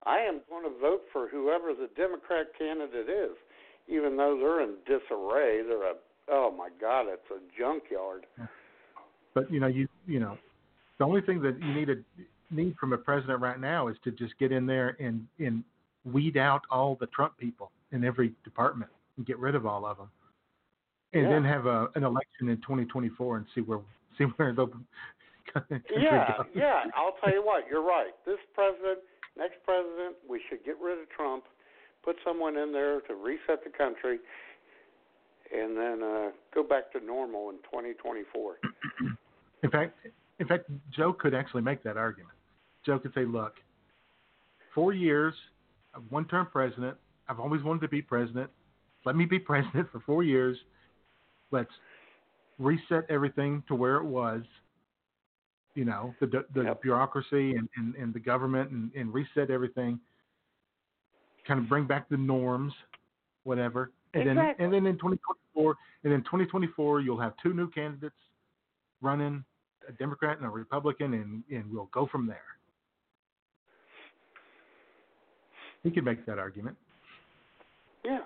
I am going to vote for whoever the Democrat candidate is, even though they're in disarray. They're a oh my God, it's a junkyard. But you know, you you know, the only thing that you need a need from a president right now is to just get in there and and weed out all the Trump people in every department and get rid of all of them, and Yeah. then have a an election in 2024 and see where see where the [laughs] Yeah, yeah. I'll tell you what, you're right. This president, next president, we should get rid of Trump, put someone in there to reset the country, and then uh, go back to normal in 2024. [clears throat] In fact, in fact, Joe could actually make that argument. Joe could say, "Look, four years, one-term president. I've always wanted to be president. Let me be [laughs] president for four years. Let's reset everything to where it was. You know, the the Yep. bureaucracy and, and, and the government, and, and reset everything. Kind of bring back the norms, whatever. And Exactly. then and then in 2024, and in 2024, you'll have two new candidates running a Democrat and a Republican, and and we'll go from there. He could make that argument. Yeah.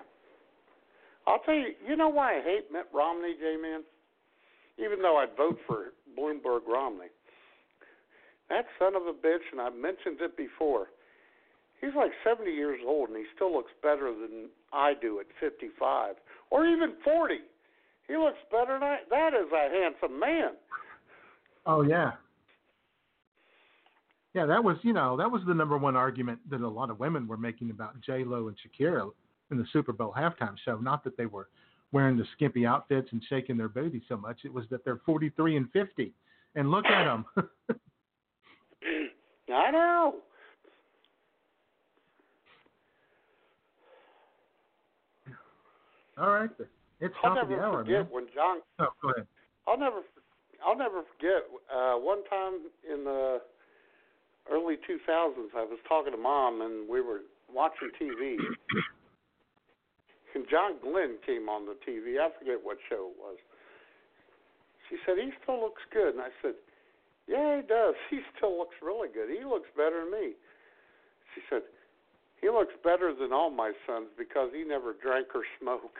I'll tell you, you know why I hate Mitt Romney, J Man? Even though I'd vote for Bloomberg Romney. That son of a bitch, and I've mentioned it before, he's like 70 years old and he still looks better than I do at 55 or even 40. He looks better than I. That is a handsome man. Oh yeah. Yeah, that was you know that was the number one argument that a lot of women were making about J Lo and Shakira in the Super Bowl halftime show. Not that they were wearing the skimpy outfits and shaking their booty so much. It was that they're 43 and 50, and look at them. [laughs] I know. All right, it's I'll top of the never hour, forget man. when John. Oh, go ahead. I'll never. I'll never forget. Uh, one time in the early 2000s, I was talking to mom, and we were watching TV. [coughs] and John Glenn came on the TV. I forget what show it was. She said he still looks good, and I said, "Yeah, he does. [laughs] He still looks really good. He looks better than me." She said, "He looks better than all my sons because he never drank or smoked."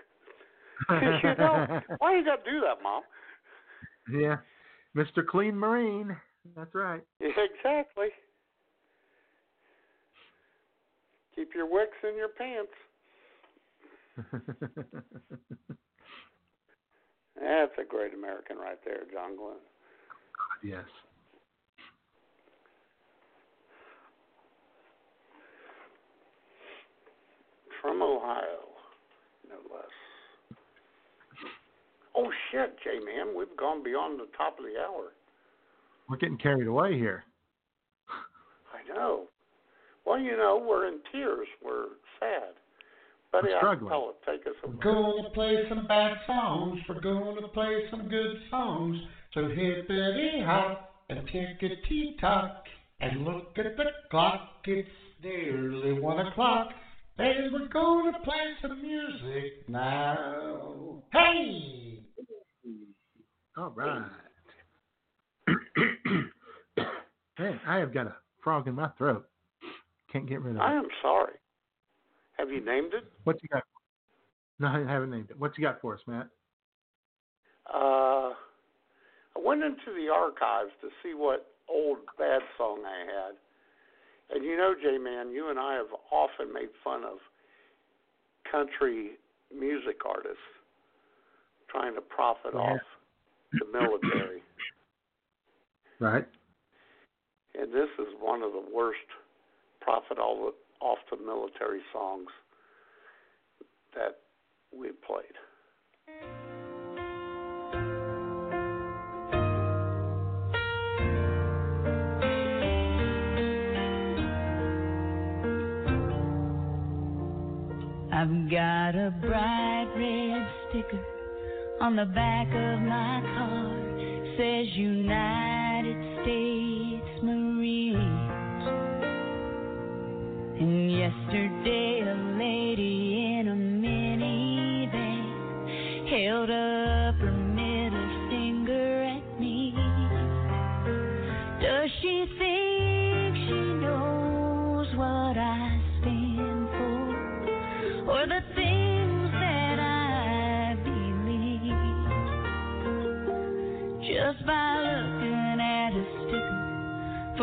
[laughs] you know, why you got to do that, mom? Yeah, Mr. Clean Marine. That's right. [laughs] Exactly. Keep your wicks in your pants. That's a great American right there, John Glenn. yes. From Ohio, no less. Oh shit, J man, we've gone beyond the top of the hour. We're getting carried away here. I know. Well, you know, we're in tears. We're sad. Buddy, We're I struggling. tell it. Take us away. We're gonna play some bad songs. We're gonna play some good songs. So hippity hop and tickety tock and look at the clock. It's nearly one o'clock. And we're gonna play some music now. Hey! All right. Man, I have got a frog in my throat. Can't get rid of it. I am sorry. Have you named it? What you got? No, I haven't named it. What you got for us, Matt? Uh, I went into the archives to see what old bad song I had. And you know, J Man, you and I have often made fun of country music artists trying to profit Yeah. off the military. [coughs] Right. And this is one of the worst profit off the military songs that we played. I've got a bright red sticker on the back of my car. Says United States Marines. And yesterday a lady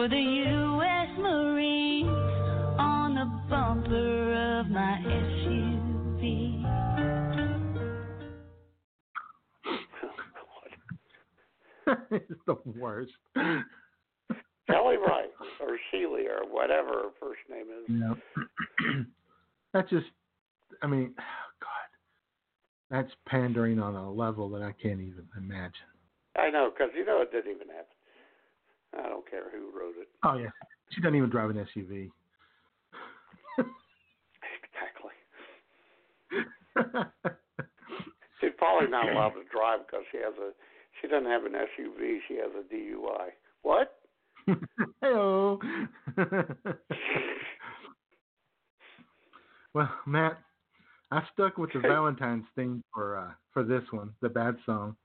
for the U.S. Marines on the bumper of my SUV. [laughs] it's the worst. Kelly Wright or Chely or whatever her first name is. Yeah. [clears throat] That's just, I mean, [sighs] God, that's pandering on a level that I can't even imagine. I know, because you know it didn't even happen. I don't care who wrote it. Oh, yeah. She doesn't even drive an SUV. Exactly. [laughs] She's probably not allowed to drive because she has a. She doesn't have an SUV. She has a DUI. What? [laughs] Hello. [laughs] well, Matt, I stuck with the Valentine's theme for uh, for this one, the bad song.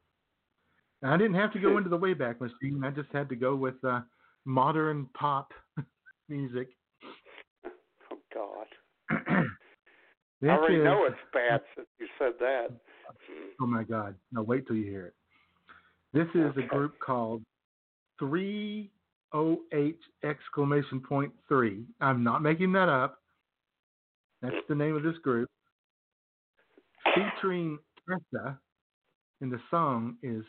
I didn't have to go into the Wayback Machine. I just had to go with uh, modern pop [laughs] music. Oh God. [clears throat] I already is- know it's bad since you said that. [laughs] Oh my God! Now wait till you hear it. This is Okay. a group called Three O H exclamation point three. I'm not making that up. That's the name of this group. Featuring Kesha, and the song is.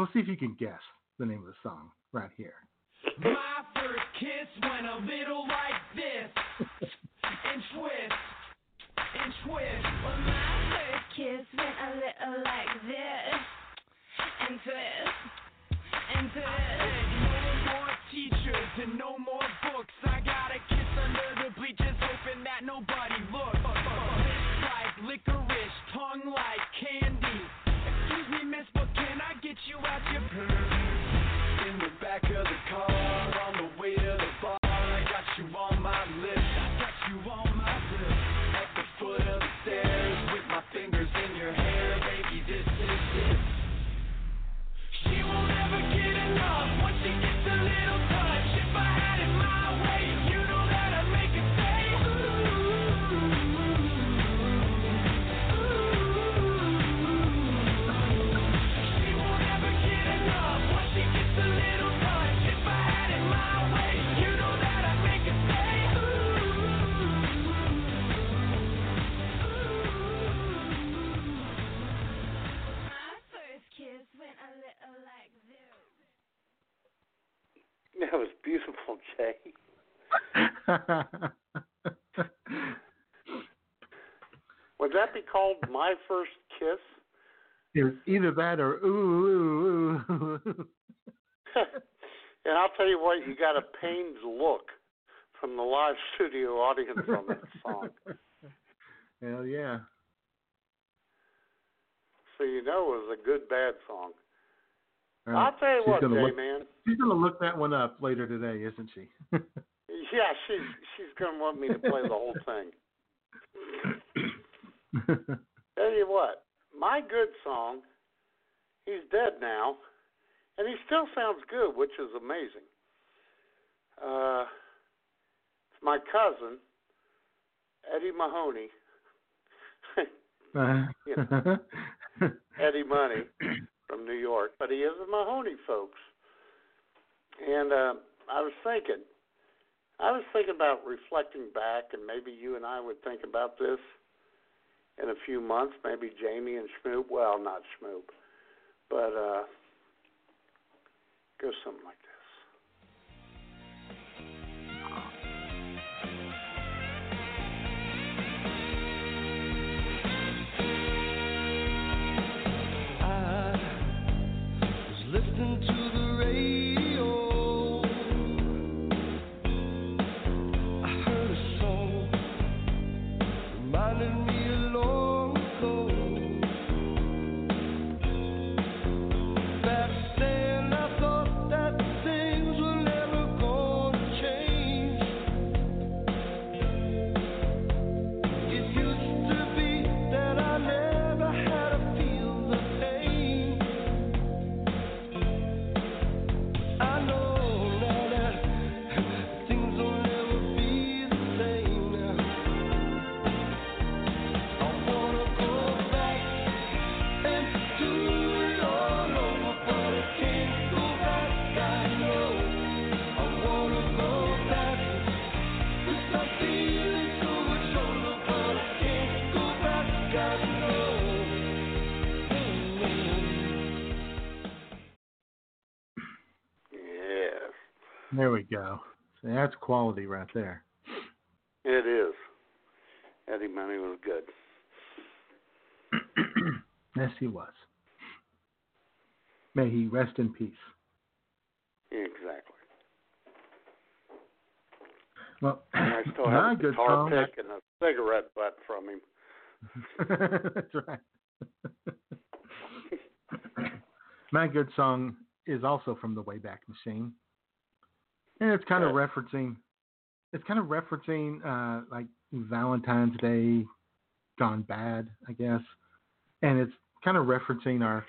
We'll see if you can guess the name of the song right here. My first kiss went a little like this. And twist. And twist. Well, my first kiss went a little like this, and twist, and twist. No more teachers and no more [laughs] Would that be called My First Kiss? It's either that or ooh, ooh, ooh. and I'll tell you what, you got a pained look from the live studio audience on that song. Hell yeah. So you know it was a good bad song. Right. I'll tell you She's what, Jay, look- man. She's gonna look that one up later today, isn't she? [laughs] Yeah, she's she's gonna want me to play the whole thing. [coughs] Tell you what, my good song, he's dead now, and he still sounds good, which is amazing. Uh, it's my cousin, Eddie Mahoney, [laughs] Eddie Money from New York, but he is a Mahoney, folks. And uh, I was thinking, I was thinking about reflecting back, and maybe you and I would think about this in a few months. Maybe Jamie and Schmoop. Well, not Schmoop, but uh, go something like this. Go. That's quality right there. it is. Eddie Money was good. [clears throat] yes, he was. May he rest in peace. Exactly. Well, [clears throat] And I still have a good guitar song. pick and a cigarette butt from him. [laughs] That's right. [laughs] My good song is also from the Wayback Machine, and it's kind of referencing. It's kind of referencing uh, like Valentine's Day gone bad, I guess, and it's kind of referencing our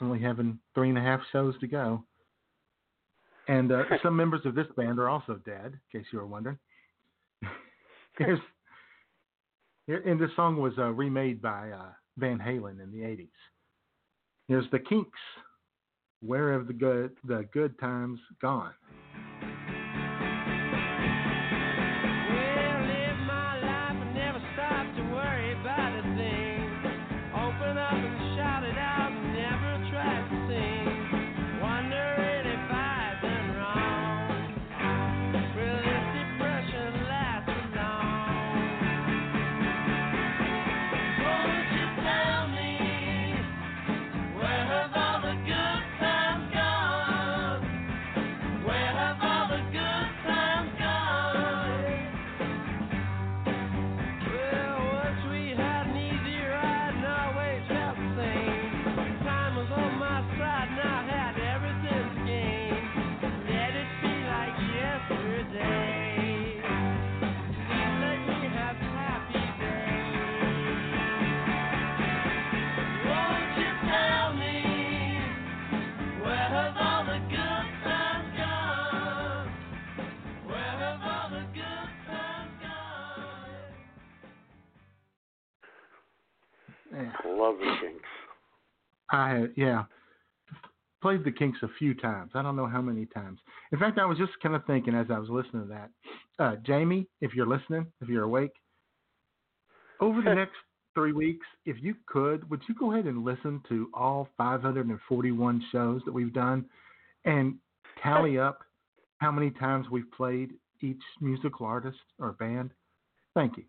only having three and a half shows to go. And uh, [laughs] some members of this band are also dead, in case you were wondering. [laughs] Here's here, and this song was uh, remade by uh, Van Halen in the '80s. Here's the Kinks. Where have the good the good times gone? Yeah. Love the Kinks. I yeah played the Kinks a few times. I don't know how many times. In fact, I was just kind of thinking as I was listening to that, uh, Jamie, if you're listening, if you're awake, over the [laughs] next three weeks, if you could, would you go ahead and listen to all 541 shows that we've done and tally [laughs] up how many times we've played each musical artist or band? Thank you.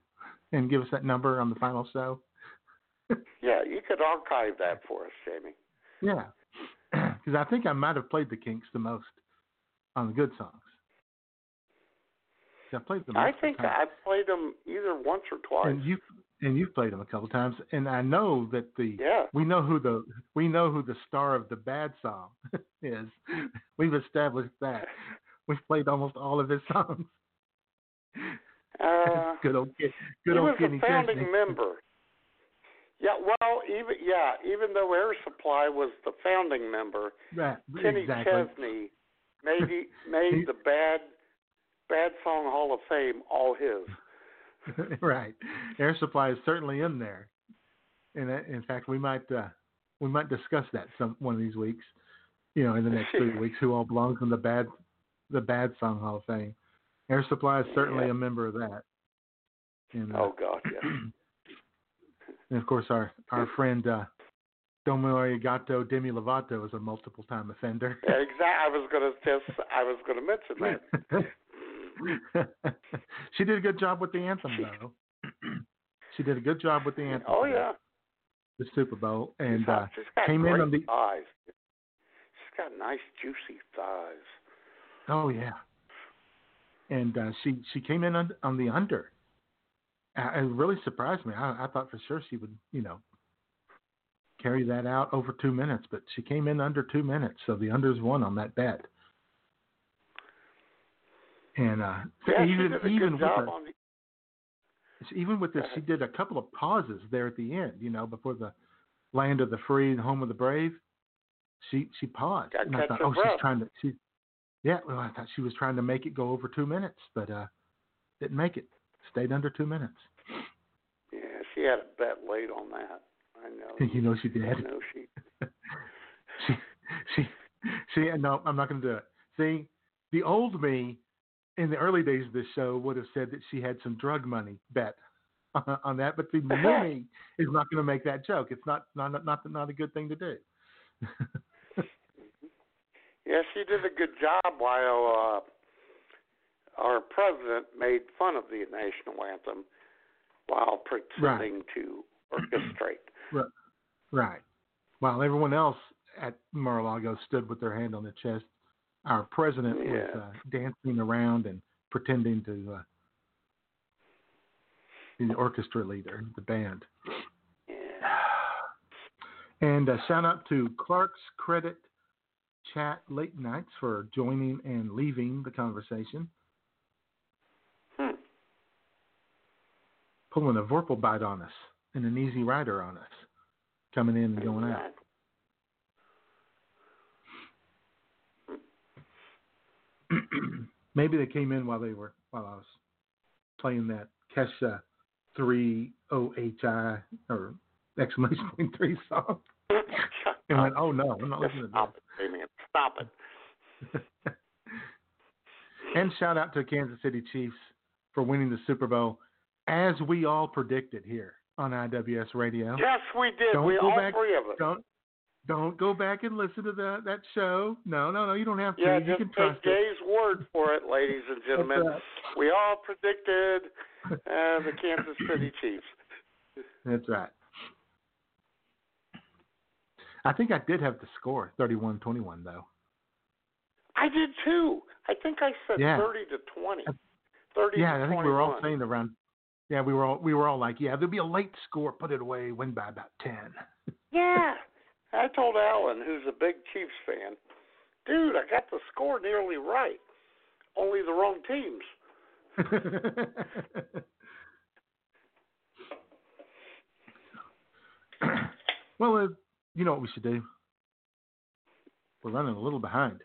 And give us that number on the final show. Yeah, you could archive that for us, Jamie. Yeah, [clears throat] because I think I might have played the Kinks the most on the good songs. I played them. I think I've played them either once or twice. and you and you've played them a couple times, and I know that the Yeah. we know who the we know who the star of the bad song [laughs] is. We've established that. We've played almost all of his songs. Uh, [laughs] good old good he old was Kenny a founding Chesney. member. Yeah, well, even yeah, even though Air Supply was the founding member, Right, Kenny exactly. Chesney made he, made the bad bad song Hall of Fame all his. [laughs] right. Air Supply is certainly in there, and that- in fact, we might uh, we might discuss that some one of these weeks. You know, in the next three [laughs] weeks, who all belongs in the bad the bad song Hall of Fame. Air Supply is certainly Yeah. a member of that. And, uh, Oh God, yes. [clears throat] and of course, our our friend uh, Domo Demi Lovato is a multiple time offender. Yeah, exactly. I was gonna just I was gonna mention that. [laughs] she did a good job with the anthem, though. [clears throat] she did a good job with the anthem. Oh yeah, the Super Bowl, and she's, uh, got- she's came in on the. thighs. She's got nice juicy thighs. Oh yeah, and uh, she she came in on, on the under. It really surprised me. I, I thought for sure she would, you know, carry that out over two minutes, but she came in under two minutes, so the unders won on that bet. And uh, Yeah, even even with the, even with this, she did a couple of pauses there at the end, you know, before the land of the free and home of the brave. She she paused, and I thought, oh, breath. she's trying to she, yeah, well, I thought she was trying to make it go over two minutes, but uh, didn't make it. Stayed under two minutes. Yeah, she had a bet late on that. I know. [laughs] You know she did. I know she. [laughs] she she she no, I'm not going to do it. See, the old me in the early days of this show would have said that she had some drug money bet [laughs] on that, but the new me is not going to make that joke. It's not not not not a good thing to do. Yeah, she did a good job while uh, our president made fun of the national anthem while pretending to orchestrate. [clears throat] Right. Right. While everyone else at Mar-a-Lago stood with their hand on the chest, our president was uh, dancing around and pretending to uh, be the orchestra leader, the band. [sighs] And uh, shout out to Clark's Credit Chat Late Nights for joining and leaving the conversation. pulling a Vorpal bite on us and an easy rider on us coming in and going out. [clears throat] Maybe they came in while they were while I was playing that Kesha three O H I or exclamation point three song. and went, Oh no, I'm not listening to Stop it, man. Stop it. [laughs] and shout out to Kansas City Chiefs for winning the Super Bowl as we all predicted here on IWS Radio. Yes, we did. Don't we go all back- three of us. Don't don't go back and listen to that that show. No, no, no. You don't have to. Yeah, you just can take trust it. Jay's word for it, ladies and gentlemen. We all predicted [laughs] uh, the Kansas City Chiefs. That's right. I think I did have the score, 31-21, though. I did too. I think I said Yeah. thirty to twenty. Thirty yeah, to I think we were all 21. saying around. Yeah, we were all we were all like, yeah, there'll be a late score, put it away, win by about ten. [laughs] Yeah. I told Alan, who's a big Chiefs fan, dude, I got the score nearly right. Only the wrong teams. [laughs] well, uh, you know what we should do? We're running a little behind.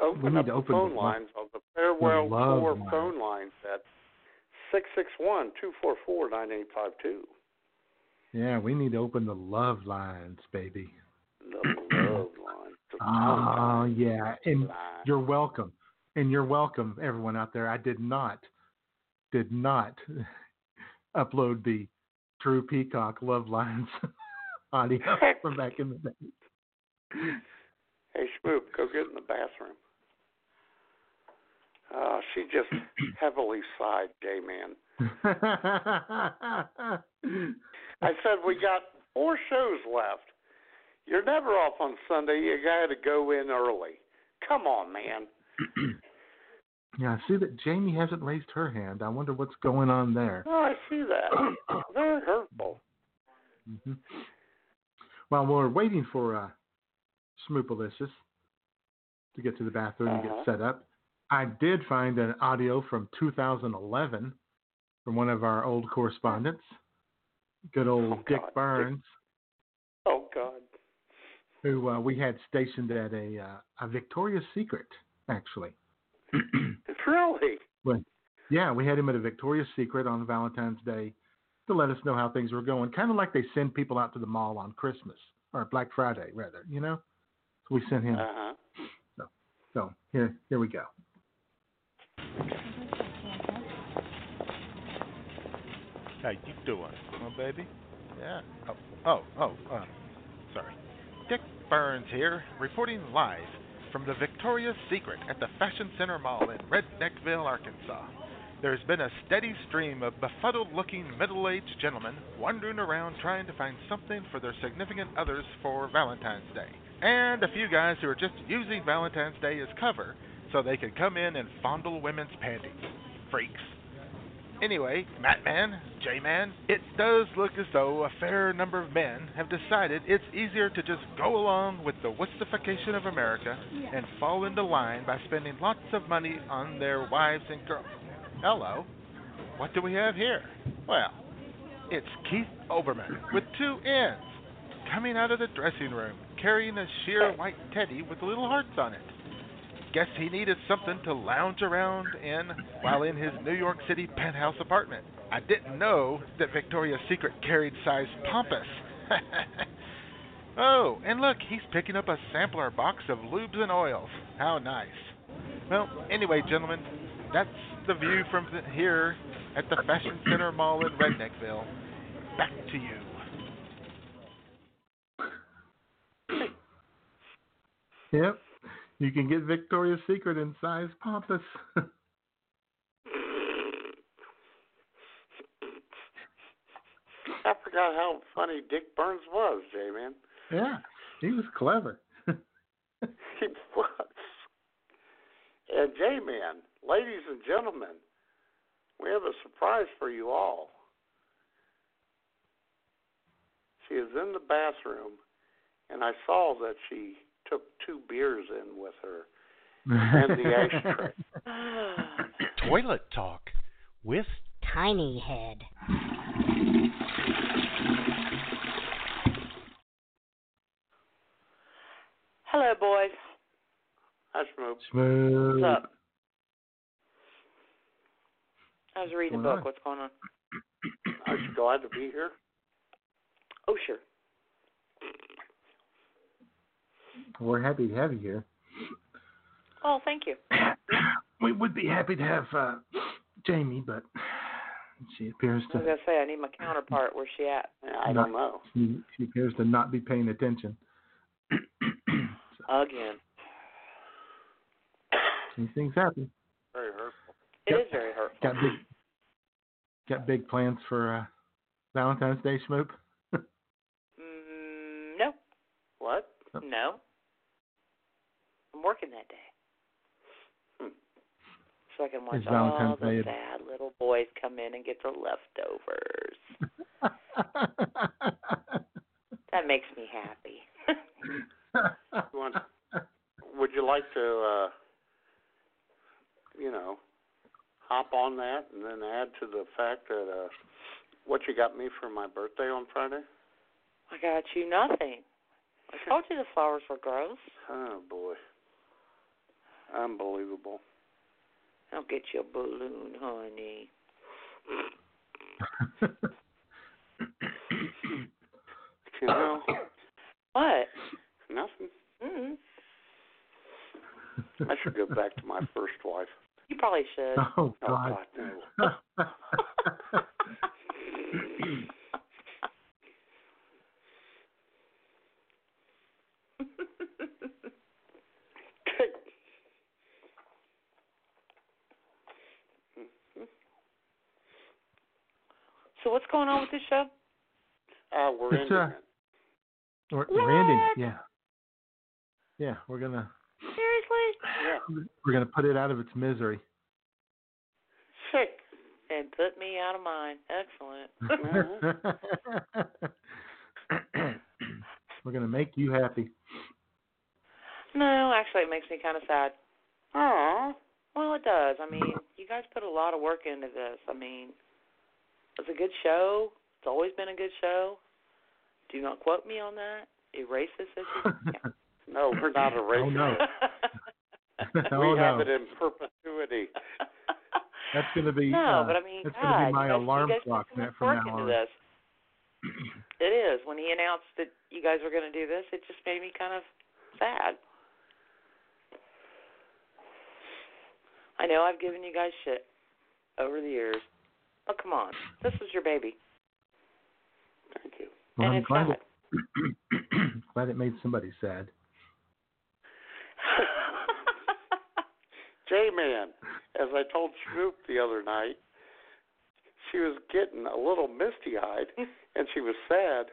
Open need up to the open phone the- lines on the Farewell love Tour line. phone lines at six six one two four four nine eight five two. Yeah, we need to open the love lines, baby. The love line. The Oh, yeah. And you're welcome. And you're welcome, everyone out there. I did not, did not [laughs] upload the True Peacock Love Lines [laughs] audio from back in the day. Hey, Schmoop, go get in the bathroom. Uh, she just [clears throat] heavily sighed, J Man. [laughs] I said we got four shows left. You're never off on Sunday. You got to go in early. Come on, man. [clears throat] yeah, I see that Jamie hasn't raised her hand. I wonder what's going on there. Oh, I see that. [clears throat] Very hurtful. hmm While we're waiting for uh, Smoopalicious to get to the bathroom and Uh-huh. get set up, I did find an audio from 2011 from one of our old correspondents, good old Oh, Dick God, Dick. Burns, Oh God. who uh, we had stationed at a uh, a Victoria's Secret, actually. [clears throat] Really? Well, yeah, we had him at a Victoria's Secret on Valentine's Day to let us know how things were going. Kind of like they send people out to the mall on Christmas or Black Friday, rather. You know, so we sent him. Uh huh. So here, here we go. How you doing, oh baby? Yeah. Oh, oh, oh. Uh, sorry. Dick Burns here, reporting live from the Victoria's Secret at the Fashion Center Mall in Redneckville, Arkansas. There's been a steady stream of befuddled-looking middle-aged gentlemen wandering around trying to find something for their significant others for Valentine's Day, and a few guys who are just using Valentine's Day as cover so they could come in and fondle women's panties. Freaks. Anyway, Matman, J-Man, it does look as though a fair number of men have decided it's easier to just go along with the wussification of America and fall into line by spending lots of money on their wives and girls. Hello. What do we have here? Well, it's Keith Olbermann with two N's coming out of the dressing room carrying a sheer white teddy with little hearts on it. Guess he needed something to lounge around in while in his New York City penthouse apartment. I didn't know that Victoria's Secret carried size pompous. [laughs] oh, and look, he's picking up a sampler box of lubes and oils. How nice. Well, anyway, gentlemen, that's the view from the, here at the Fashion Center Mall in Redneckville. Back to you. Yep, you can get Victoria's Secret in size pompous. [laughs] I forgot how funny Dick Burns was, J man. yeah, he was clever. [laughs] He was. And J Man, ladies and gentlemen, we have a surprise for you all. She is in the bathroom, and I saw that she took two beers in with her [laughs] and the ashtray. [sighs] Toilet Talk with Tiny Head. Hello, boys. Hi, Smoop. Smooth. What's up? I was reading a book. on? What's going on? Are you glad to be here? Oh, sure. We're happy to have you here. Oh, thank you. [coughs] We would be happy to have uh, Jamie, but she appears to. I was to gonna say I need my counterpart. Where's she at? I not, don't know. She, she appears to not be paying attention. [coughs] Again. These things happen. Very hurtful. It is Yep. very hurtful. Got big got big plans for uh, Valentine's Day, Schmoop? [laughs] Mm, no, What? no. I'm working that day. Hmm. So I can watch Is all Valentine's the Day a- sad little boys come in and get their leftovers. [laughs] That makes me happy. [laughs] You want, would you like to, uh, you know, hop on that and then add to the fact that uh, what you got me for my birthday on Friday? I got you nothing. I [laughs] told you the flowers were gross. Oh boy, unbelievable. I'll get you a balloon, honey. You know, What? nothing. Mm-hmm. I should go back to my first wife. You probably should. oh Oh God. God, no. [laughs] [laughs] what's going on with this show? Uh, we're It's, ending uh, it. we're, we're ending it. Yeah. Yeah, we're gonna Seriously? Yeah. we're gonna put it out of its misery. Sick. And put me out of mine. Excellent. [laughs] we're gonna make you happy. no, actually, it makes me kind of sad. Oh. Well, it does. I mean, you guys put a lot of work into this. I mean, it's a good show. It's always been a good show. Do not quote me on that. Erase this as you. No, we're not erasing Oh no. it. [laughs] oh we have no. it in perpetuity. That's gonna be no, uh, but I mean, that's God, gonna be my guys, alarm clock put so net much from now on. this. [clears throat] It is. When he announced that you guys were going to do this, it just made me kind of sad. I know I've given you guys shit over the years. But come on. This is your baby. Thank you. Well, and I'm it's glad sad. it, [clears throat] glad it made somebody sad. [laughs] J Man, as I told Snoop the other night, she was getting a little misty eyed [laughs] and she was sad.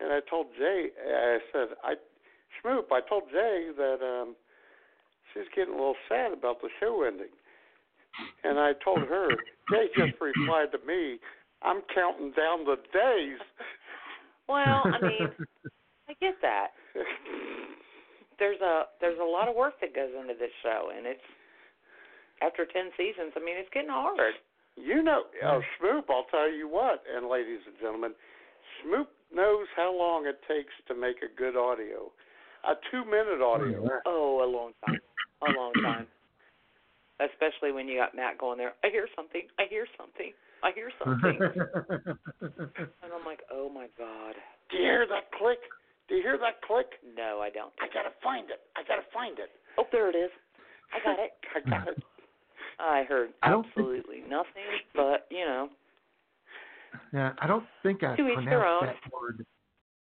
And I told Jay, I said, I, Snoop, I told Jay that um, she's getting a little sad about the show ending. And I told her, they just replied to me, I'm counting down the days. well, I mean, [laughs] I get that. There's a there's a lot of work that goes into this show and it's after 10 seasons, I mean, it's getting hard. You know, uh, Smoop, I'll tell you what, and ladies and gentlemen, Smoop knows how long it takes to make a good audio. A two minute audio. Oh, a long time. A long time. Especially when you got Matt going there. I hear something. I hear something. I hear something. [laughs] and I'm like, oh my god. Do you hear that click? Do you hear that click? No, I don't. I gotta find it. I gotta find it. Oh, there it is. I got it. [laughs] I got it. I heard I think- absolutely nothing, but you know, yeah, I don't think I To each their pronounced that word.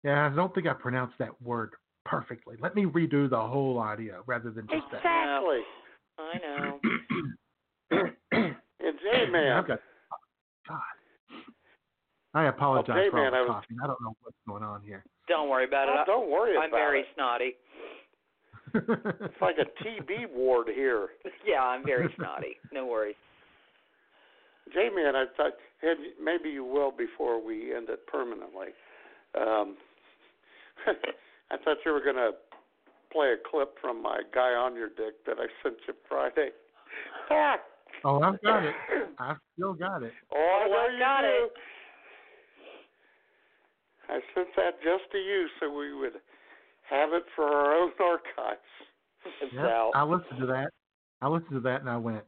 Yeah, I don't think I pronounced that word perfectly. Let me redo the whole audio rather than just that. Exactly. I know. [clears throat] And J Man, I've got, God. I apologize Okay, for all the I was- coughing. I don't know what's going on here. Don't worry about it. Oh, don't worry I'm about very snotty. [laughs] It's like a TB ward here. [laughs] Yeah, I'm very snotty. No worries. J Man, I thought and maybe you will before we end it permanently. Um, [laughs] I thought you were gonna play a clip from my Guy Ahnyurdyck that I sent you Friday. [laughs] Oh, I've got it. I've still got it. oh, I Oh, know I you got do. it. I sent that just to you so we would have it for our own [laughs] archives. Yep, himself. I listened to that. I listened to that and I went,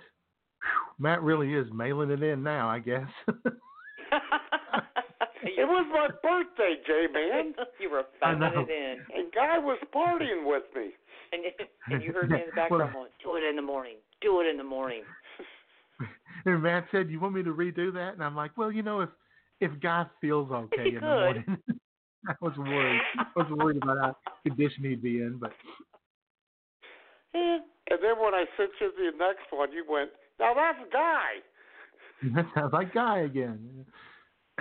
Matt really is mailing it in now, I guess. [laughs] It was my birthday, J Man. [laughs] you were I it in, And Guy was partying with me. and [laughs] and you heard me in the background [laughs] going, "Do it in the morning. Do it in the morning." and Matt said, "You want me to redo that?" And I'm like, "Well, you know, if if Guy feels okay in the morning." I was worried. I was worried about how condition he'd be in, but eh. And then when I sent you the next one, you went, "Now that's Guy." that sounds like Guy again.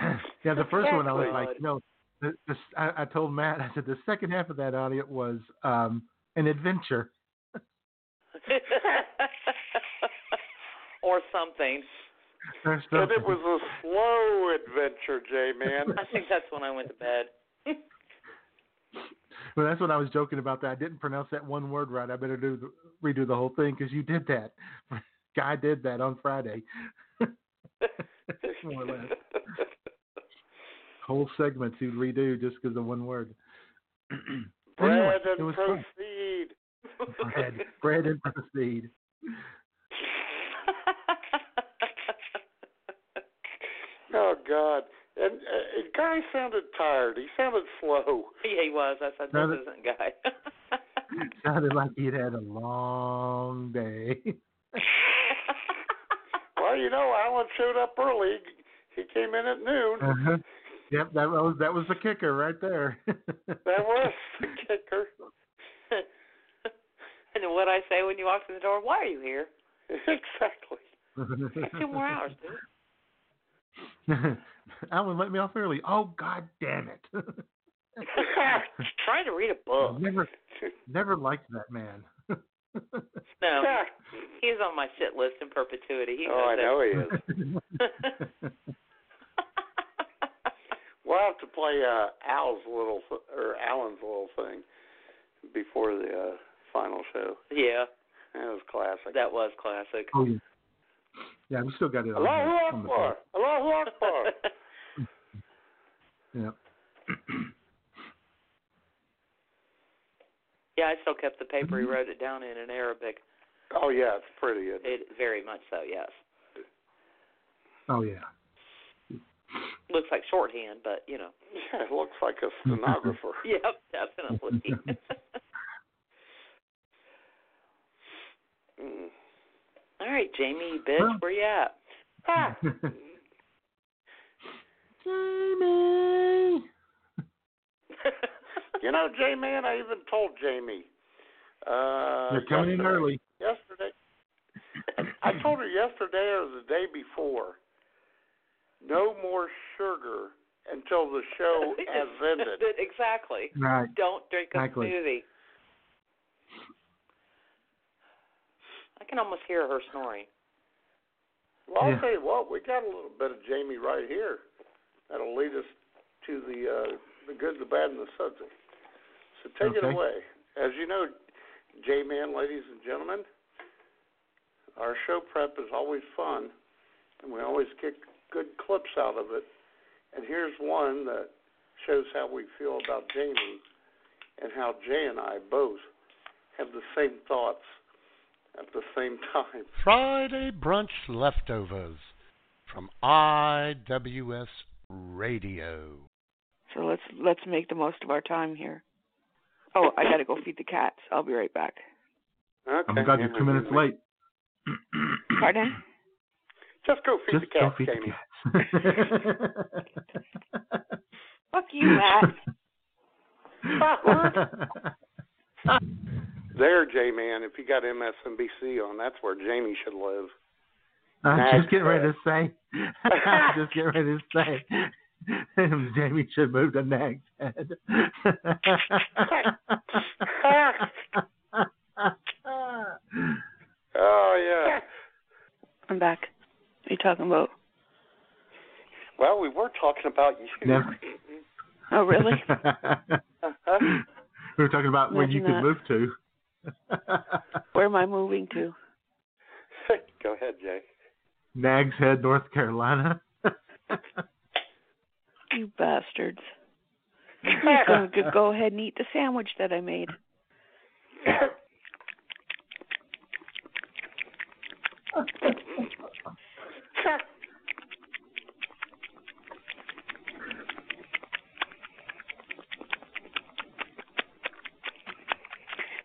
[clears throat] yeah, the first one I was like, God. you know, the, the, I, I told Matt, I said the second half of that audio was um an adventure. [laughs] or something. or And something. it was a slow adventure, J Man. [laughs] I think that's when I went to bed. [laughs] Well, that's when I was joking about. That I didn't pronounce that one word right. I better do the, redo the whole thing because you did that. Guy did that on Friday. More or less. Whole segments he'd redo just because of one word. [clears throat] anyway, Bread it and was fun. proceed. Bread, bread and proceed. [laughs] Oh God! And uh, Guy sounded tired. He sounded slow. [laughs] yeah, he was. I said, No, "This that- isn't guy." [laughs] Sounded like he'd had a long day. Well, you know, Alan showed up early. He came in at noon. uh-huh. Yep, that was that was the kicker right there. [laughs] That was the kicker. [laughs] and what I say when you walk through the door? Why are you here? [laughs] exactly. Two more hours, dude. Alan let me off early. Oh God damn it! Trying to read a book. never, never liked that man. No, he's on my shit list in perpetuity. He oh, I knows know he is. We'll have to play uh, Al's little th- or Alan's little thing before the uh, final show. yeah, That was classic. that was classic. oh yeah, yeah, we still got it on, Allahu the- on the Akbar! Allahu Akbar! Yeah. [clears throat] yeah, I still kept the paper. He wrote it down in in Arabic. oh yeah, it's pretty. It, It very much so. Yes, Oh yeah. Looks like shorthand, but you know. yeah, it looks like a [laughs] stenographer. Yep, definitely. [laughs] [laughs] mm. All right, Jamie, bitch, Well- where you at? Ah, Jamie. you know, Jamie, Man, I even told Jamie. Uh, You're coming in early. Yesterday, I told her yesterday or the day before. No more sugar until the show [laughs] has ended. [laughs] exactly. Right. Don't drink a Exactly. smoothie. I can almost hear her snoring. Well, I'll Yeah. tell you what, we got a little bit of Jamie right here. That'll lead us to the uh, the good, the bad, and the sudsy. So take it away. As you know, J Man, ladies and gentlemen, our show prep is always fun, and we always get good clips out of it. And here's one that shows how we feel about Jamie and how Jay and I both have the same thoughts at the same [laughs] time. Friday brunch leftovers from IWS Radio. So let's let's make the most of our time here. Oh, I gotta go feed the cats. I'll be right back. Okay. I'm glad you're two minutes late. [clears throat] Pardon? Just go feed Just the go cats, feed the Jamie. [laughs] Fuck you, Matt. Fuck. [laughs] There, J Man, if you got MSNBC on, that's where Jamie should live. I'm Nag's just getting ready to say. [laughs] I'm just getting ready to say. Jamie should move to Nag's head. Oh yeah. I'm back. What are you talking about? Well, we were talking about you. Never. Oh, really? Uh-huh. [laughs] we were talking about where you Imagine could move to. [laughs] Where am I moving to? [laughs] Go ahead, Jay. Nags Head, North Carolina. You bastards. You're going to go ahead and eat the sandwich that I made.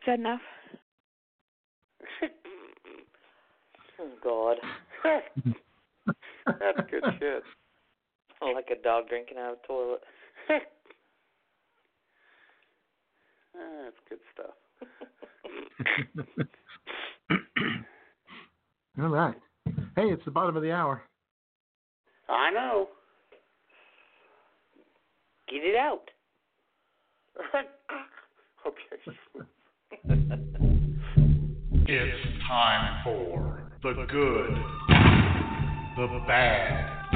Is that enough? Oh God. That's good shit. like a dog drinking out of a toilet. That's good stuff. [laughs] All right. Hey, it's the bottom of the hour. I know. Get it out. [laughs] okay. It's time for the good, the bad,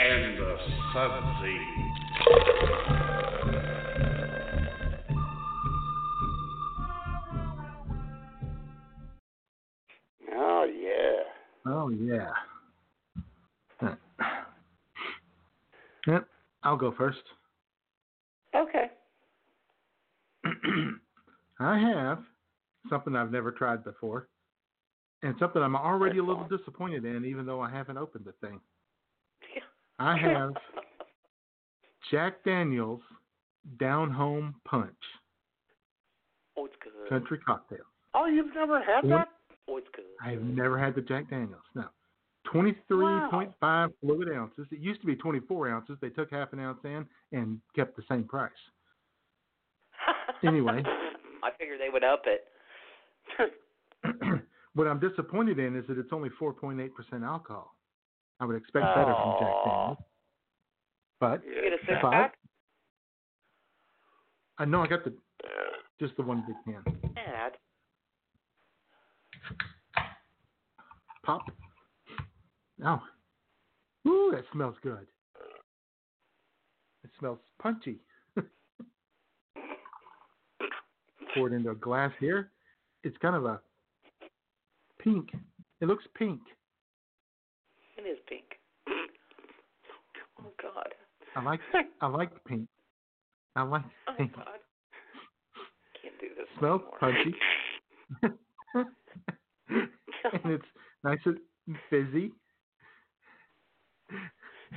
and the sudsy. Oh yeah. Yep, I'll go first. Okay. [clears throat] I have something I've never tried before, and something I'm already a little disappointed in, even though I haven't opened the thing. I have [laughs] Jack Daniels Down Home Punch Oh, it's good. Country Cocktail. Oh, you've never had that? Oh, it's good. I have never had the Jack Daniels. No. 23.5 fluid ounces. It used to be 24 ounces. They took half an ounce in and kept the same price. [laughs] Anyway. I figured they would up it. [clears throat] what I'm disappointed in is that it's only 4.8% alcohol. I would expect better from Jack Daniels. But, You get a six pack? I know I got the just the one big can. Dad. Pop. Oh. Ooh, that smells good. It smells punchy. [laughs] Pour it into a glass here. It's kind of a pink. It looks pink. It is pink. [sniffs] Oh God. I like I like pink. I like Oh pink. God. Can't do this. Smells anymore. punchy. [laughs] [laughs] [laughs] and it's nice and fizzy.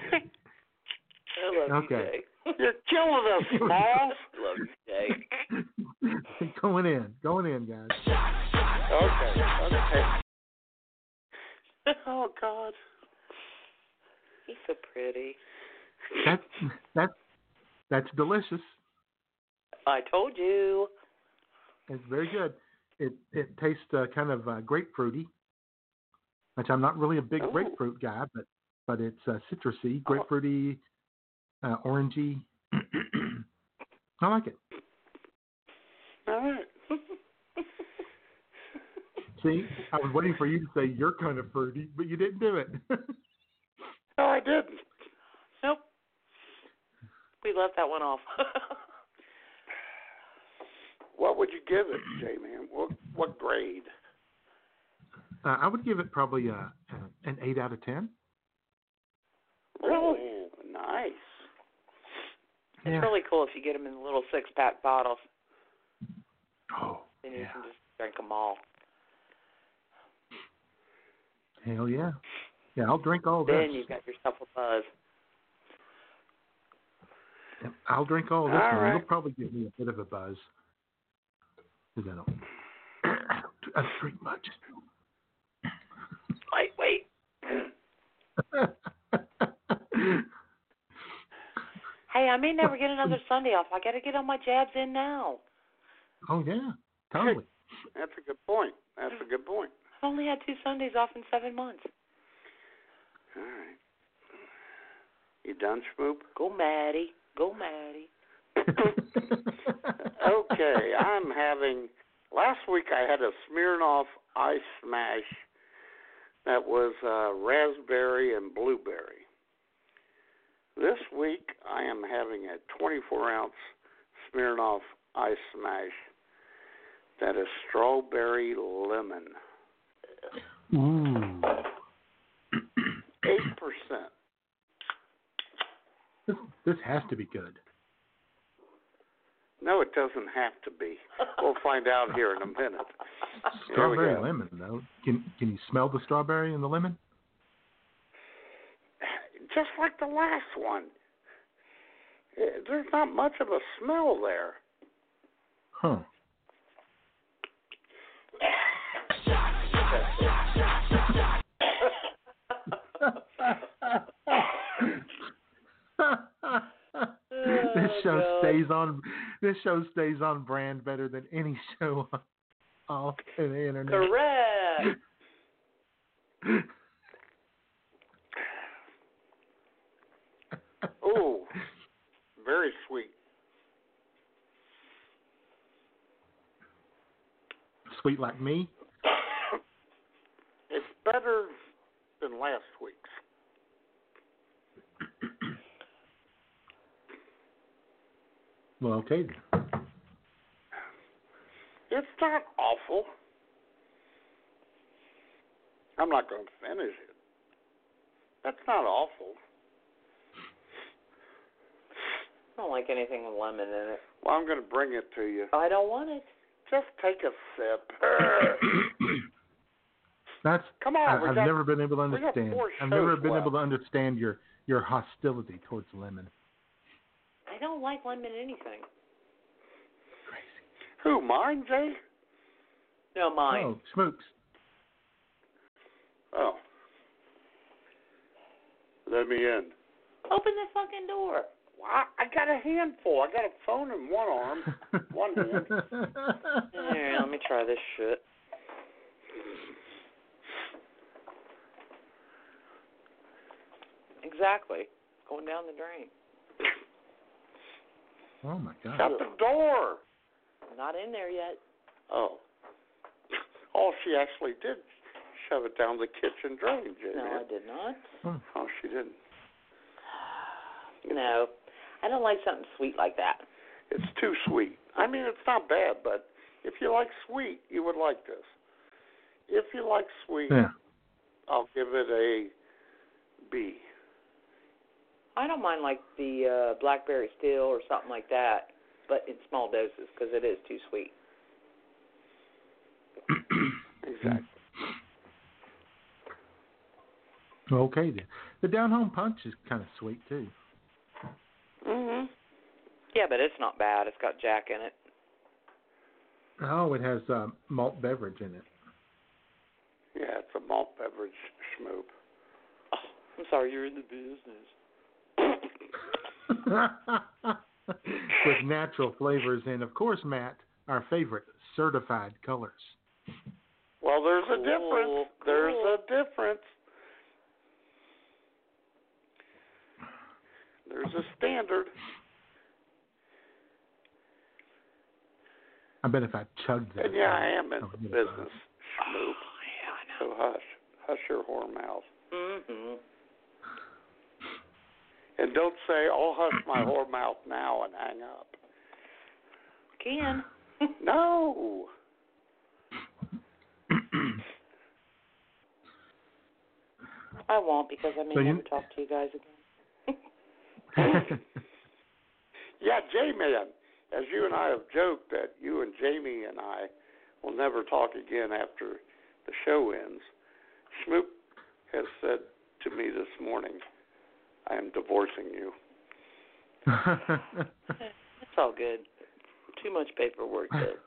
I love Okay. you, Jay. You're killing us, [laughs] Smalls. love you, Jay. [laughs] going in, going in, guys. Okay. Okay. Oh God. He's so pretty. That's that's that's delicious. I told you. It's very good. It it tastes uh, kind of uh, grapefruity, which I'm not really a big Ooh. grapefruit guy, but but it's uh, citrusy, grapefruity, uh, orangey. [clears throat] I like it. All right. [laughs] See, I was waiting for you to say you're kind of fruity, but you didn't do it. No, I didn't. Nope. We left that one off. [laughs] What would you give it, [clears throat] J man? What what grade? uh, I would give it probably uh, uh, an eight out of ten. Really? Nice. It's Yeah. really cool if you get them in little six pack bottles. Oh, Then you yeah. can just drink them all. hell yeah, yeah. I'll drink all this. Then you've got yourself a buzz. I'll drink all of this All one. right. It'll probably give me a bit of a buzz. Because I don't, I don't, drink much. Wait, wait. [laughs] Hey, I may never get another Sunday off. I got to get all my jabs in now. oh yeah, totally. [laughs] That's a good point. That's a good point. I've only had two Sundays off in seven months. All right. You done, Schmoop? Go Maddie. Go Maddie. Okay, I'm having. Last week I had a Smirnoff Ice Smash that was uh, raspberry and blueberry. This week I am having a 24 ounce Smirnoff Ice Smash that is strawberry lemon. Eight percent. This, this has to be good. No, it doesn't have to be. We'll [laughs] find out here in a minute. Strawberry go. lemon though. Can can you smell the strawberry and the lemon? Just like the last one. Eh, There's not much of a smell there. Huh. [laughs] show oh, God. stays on. This show stays on brand better than any [laughs] show on off the internet. Correct. [laughs] Ooh, very sweet. Sweet like me. [coughs] It's better than last week's. Well, okay. then. It's not awful. I'm not going to finish it. That's not awful. I don't like anything with lemon in it. Well, I'm going to bring it to you. Oh, I don't want it. Just take a sip. [coughs] That's. Come on, I, we I've got- never been able to understand. I've never been left. able to understand your your hostility towards lemon. I don't like lemon in anything. Who, mine, Jay? No, mine. Oh, Smokes. Oh. Let me in. Open the fucking door. Well, I, I got a handful. I got a phone in one arm, [laughs] one hand. Here, let me try this shit. Exactly. Going down the drain. Oh my God. Shut the door. Not in there yet. Oh. [laughs] Oh, she actually did shove it down the kitchen drain, Jay. No, I did not. Hmm. Oh, she didn't. [sighs] No. I don't like something sweet like that. It's too sweet. I mean, it's not bad, but if you like sweet, you would like this. If you like sweet, Yeah. I'll give it a B. I don't mind like the uh blackberry steel or something like that, but in small doses because it is too sweet. [clears throat] Exactly. Okay then. The down home punch is kind of sweet too. Mhm. Yeah, but it's not bad. It's got Jack in it. Oh, it has uh, malt beverage in it. Yeah, it's a malt beverage schmoop. I'm sorry, you're in the business. [laughs] With natural flavors and, of course, Matt, our favorite, certified colors. Well, there's a Cool, difference. There's cool. a difference. There's a standard. I bet if I chugged that. And yeah, I am in I would the get a business, schmoop. So hush. Hush your whore mouth. Mhm. And don't say, "I'll hush my whore mouth now and hang up. Can. [laughs] No. I won't because I may So you- never talk to you guys again. [laughs] Yeah, J-Man, as you and I have joked that you and Jaime and I will never talk again after the show ends, Schmoop has said to me this morning, I am divorcing you. [laughs] It's all good. Too much paperwork. But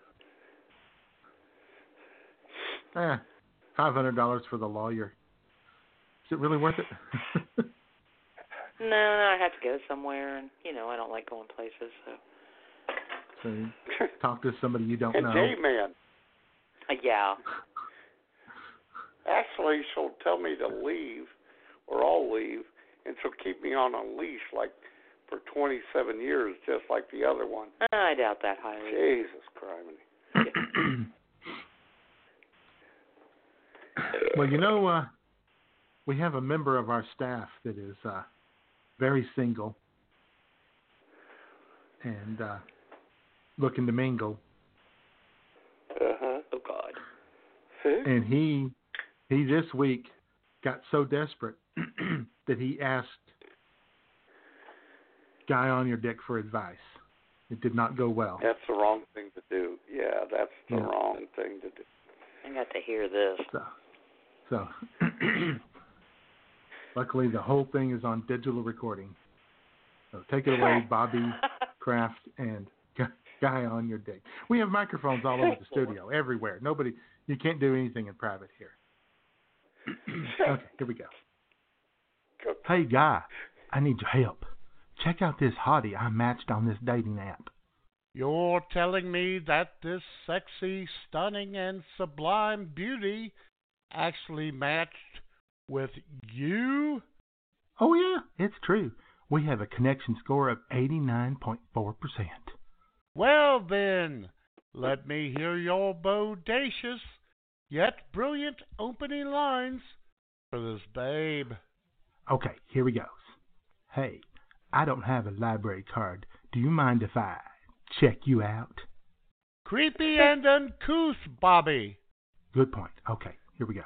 [laughs] Eh, Five hundred dollars for the lawyer. Is it really worth it? [laughs] no, no, I have to go somewhere, and you know I don't like going places. So so talk to somebody you don't and know. J-Man, uh, yeah. actually, she'll tell me to leave, or I'll leave, and she'll keep me on a leash like for 27 years, just like the other one. I doubt that highly. Jesus Christ. well, you know, uh, we have a member of our staff that is uh, very single and uh, looking to mingle, Uh-huh. Oh God. and he he this week got so desperate [clears throat] that he asked Guy Ahnyurdyck for advice. It did not go well. That's the wrong thing to do. Yeah, that's the Yeah. wrong thing to do. I got to hear this. So, so [clears throat] luckily the whole thing is on digital recording. So take it away, [laughs] Bobby Kraft and Guy Ahnyurdyck. We have microphones all over the studio, everywhere. Nobody, you can't do anything in private here. [clears throat] okay, here we go. Hey, Guy, I need your help. Check out this hottie I matched on this dating app. You're telling me that this sexy, stunning, and sublime beauty actually matched with you? Oh, yeah, it's true. We have a connection score of 89.4%. Well, then, let me hear your bodacious yet brilliant opening lines for this babe. Okay, here we goes. Hey, I don't have a library card. Do you mind if I check you out? Creepy and uncouth, Bobby. Good point. Okay, here we go.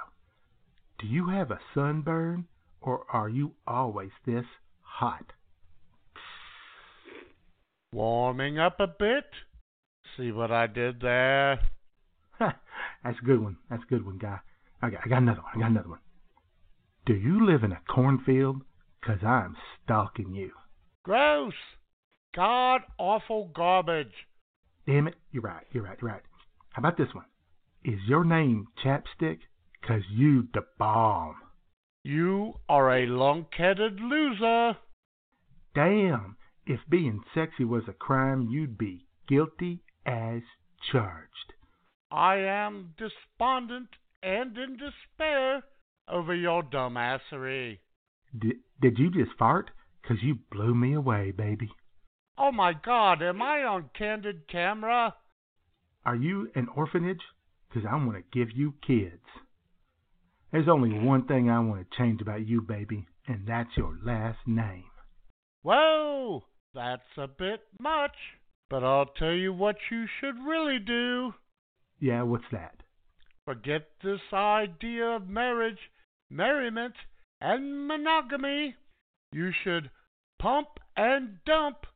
Do you have a sunburn, or are you always this hot? Warming up a bit? See what I did there? [laughs] That's a good one. That's a good one, guy. I got, I got another one. I got another one. Do you live in a cornfield? Cause I'm stalking you. Gross! God awful garbage. Damn it. You're right. You're right. You're right. How about this one? Is your name Chapstick? Cause you the bomb. You are a lunkheaded loser. Damn. If being sexy was a crime, you'd be guilty as charged. I am despondent and in despair over your dumbassery. Did, did you just fart? Cause you blew me away, baby. Oh my god, am I on candid camera? Are you an orphanage? Cause I want to give you kids. There's only one thing I want to change about you, baby, and that's your last name. Whoa, that's a bit much. But I'll tell you what you should really do. Yeah, what's that? Forget this idea of marriage, merriment, and monogamy. You should pump and dump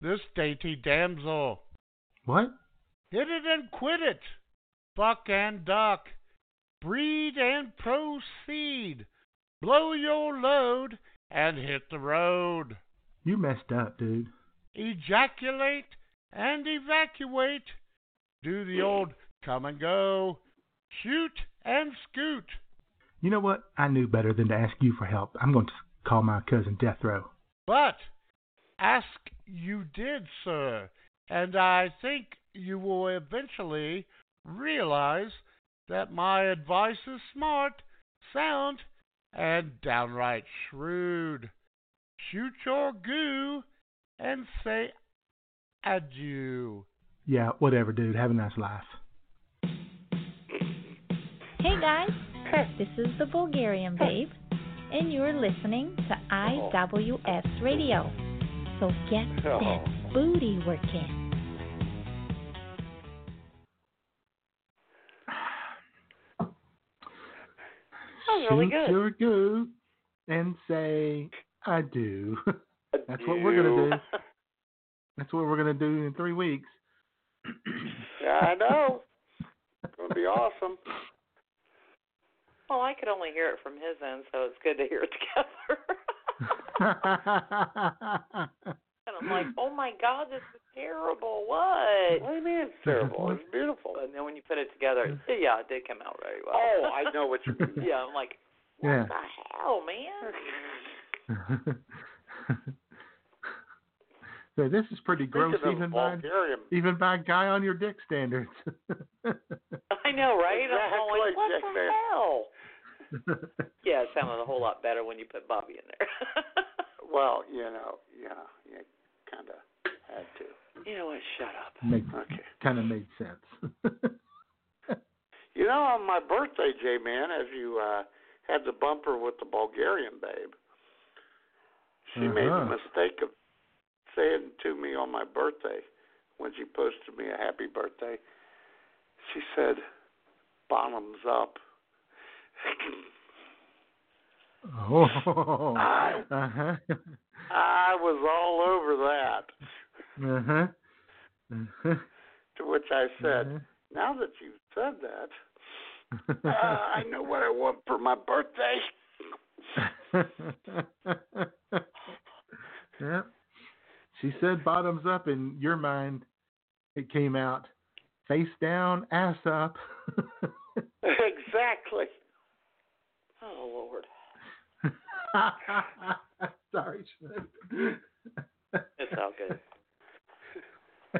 this dainty damsel. What? Hit it and quit it. Buck and duck. Breed and proceed. Blow your load and hit the road. You messed up, dude. Ejaculate and evacuate. Do the old come and go. Shoot and scoot. You know what? I knew better than to ask you for help. I'm going to call my cousin Death Row. But ask you did, sir, and I think you will eventually realize that my advice is smart, sound, and downright shrewd. Shoot your goo and say adieu. Yeah, whatever, dude. Have a nice life. Hey guys, this is the Bulgarian Babe, and you're listening to IWS Radio. So get oh. that booty working. That was really Shoot good. your goo and say, I do. [laughs] That's what we're going to do. That's what we're going to do in three weeks. Yeah, I know. It's gonna be [laughs] awesome. Well, I could only hear it from his end, so it's good to hear it together. [laughs] and I'm like, oh my god, this is terrible. What? What do you mean it's terrible? It's beautiful. And then when you put it together, yeah, it did come out very well. Oh, I know what you mean. [laughs] yeah, I'm like, what Yeah. the hell, man? [laughs] so this is pretty gross, even by even by Guy Ahnyurdyck standards. I know, right? I'm Exactly, going, what the hell? [laughs] Yeah, it sounded a whole lot better when you put Bobby in there. [laughs] well, you know, yeah, you kind of had to. you know what? Shut up. Made, Okay. kind of made sense. [laughs] You know, on my birthday, J Man, as you uh, had the bumper with the Bulgarian babe, she made the Uh-huh. mistake of saying to me on my birthday when she posted me a happy birthday. She said, "Bottoms up." Oh, I- uh huh, I was all over that. uh huh. To which I said, "Now that you've said that, uh, I know what I want for my birthday." [laughs] yeah. She said bottoms up in your mind it came out face down, ass up. [laughs] exactly. Oh Lord. [laughs] Sorry, Schmidt. It's all good.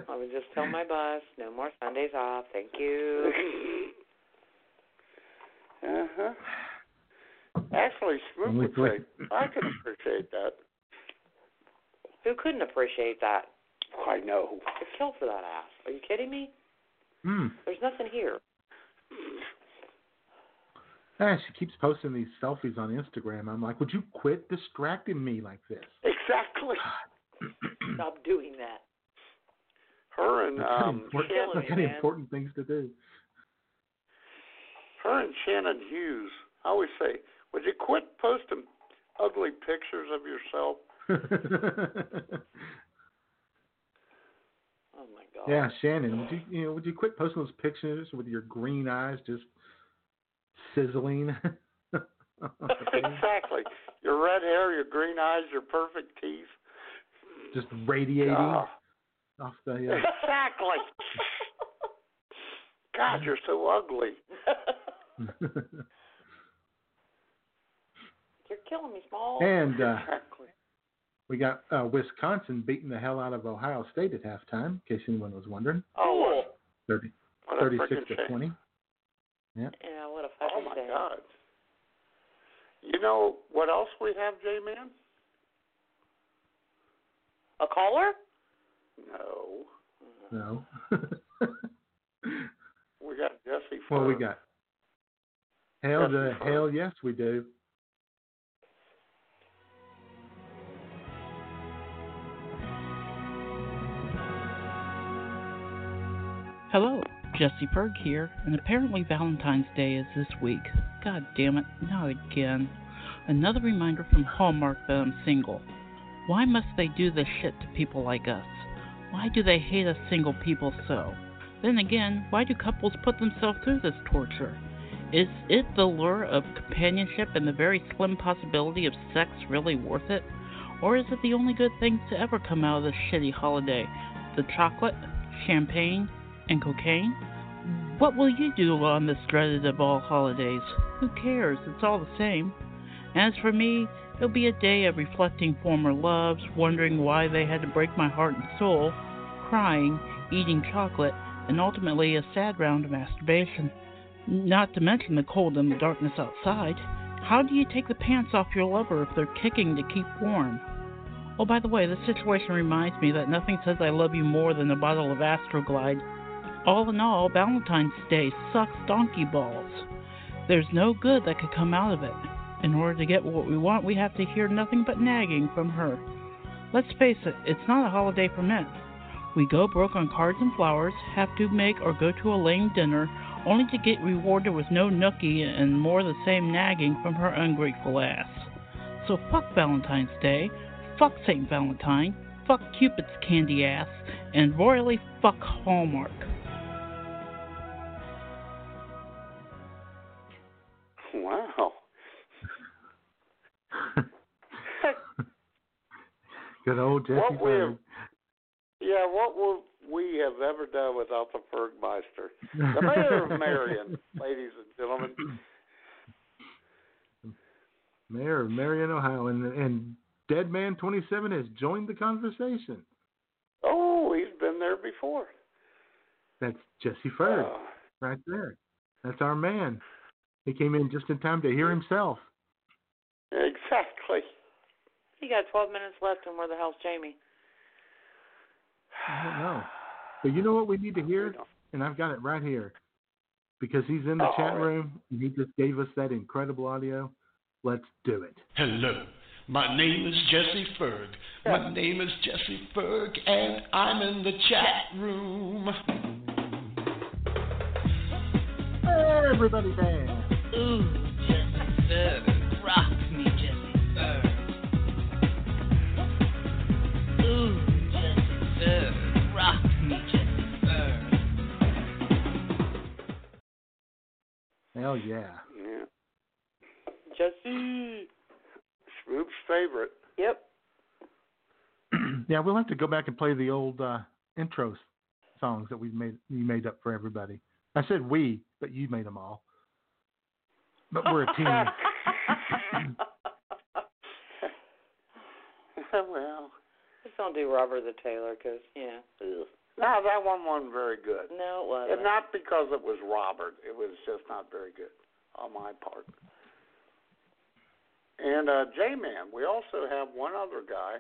I would just tell my boss, no more Sundays off. Thank you. Uh huh. Actually, Schmoop would say, "I can appreciate that." Who couldn't appreciate that? I know. I'd kill for that ass. Are you kidding me? Hmm. There's nothing here. Ah, she keeps posting these selfies on Instagram. I'm like, would you quit distracting me like this? Exactly. [sighs] Stop doing that. Her and um, important, killing I've me, got important things to do. her and Shannon Hughes. I always say, would you quit posting ugly pictures of yourself? [laughs] Oh my god. yeah, Shannon, would you you know would you quit posting those pictures with your green eyes just sizzling? [laughs] exactly. Your red hair, your green eyes, your perfect teeth. just radiating Ah, off the. Uh, exactly. God, you're so ugly. [laughs] You're killing me, small. and uh, Exactly. we got uh, Wisconsin beating the hell out of Ohio State at halftime, in case anyone was wondering. Oh, 30, 36 to shame. 20. Yeah. Yeah, what a oh, fucking Oh my shame. God. You know what else we have, J Man? A caller? No. No. [laughs] We got Jesse. what we got. Hell, Jesse to, hell yes, we do. Hello, Jesse Berg here, and apparently Valentine's Day is this week. God damn it, not again. Another reminder from Hallmark that I'm single. Why must they do this shit to people like us? Why do they hate us single people so? Then again, why do couples put themselves through this torture? Is it the lure of companionship and the very slim possibility of sex really worth it? Or is it the only good thing to ever come out of this shitty holiday? The chocolate, champagne, and cocaine? What will you do on this dreaded of all holidays? Who cares? It's all the same. As for me, it'll be a day of reflecting former loves, wondering why they had to break my heart and soul, crying, eating chocolate, and ultimately a sad round of masturbation. Not to mention the cold and the darkness outside. How do you take the pants off your lover if they're kicking to keep warm? Oh, by the way, this situation reminds me that nothing says I love you more than a bottle of Astroglide. All in all, Valentine's Day sucks donkey balls. There's no good that could come out of it. In order to get what we want, we have to hear nothing but nagging from her. Let's face it, it's not a holiday for men. We go broke on cards and flowers, have to make or go to a lame dinner, only to get rewarded with no nookie and more the same nagging from her ungrateful ass. So fuck Valentine's Day, fuck St. Valentine, fuck Cupid's candy ass, and royally fuck Hallmark. Wow. [laughs] Good old Jesse What we Berg. have, yeah, what would we have ever done without the Bergmeister? The mayor of Marion, [laughs] ladies and gentlemen. Mayor of Marion, Ohio, and and Dead Man 27 has joined the conversation. Oh, he's been there before. That's Jesse Ferg, Oh, right there. That's our man. He came in just in time to hear himself. exactly. You got 12 minutes left, and where the hell's Jaime? I don't know. But you know what we need to hear? And I've got it right here. Because he's in the Oh, chat room and he just gave us that incredible audio. Let's do it. Hello, my name is Jesse Ferg. My name is Jesse Ferg, and I'm in the chat room. Everybody dance. Ooh, Jesse Rock me, Jesse Ooh, Jesse Rock me, Jesse Hell yeah. Yeah. Jesse. Favorite. Yep. [clears throat] yeah, we'll have to go back and play the old uh, intros songs that we made you made up for everybody. I said we, but you made them all. But we're a team. [laughs] well, Just don't do Robert the Taylor, cause yeah. Ugh. no, that one wasn't very good. No, it wasn't. And not because it was Robert. It was just not very good on my part. And uh, J Man, we also have one other guy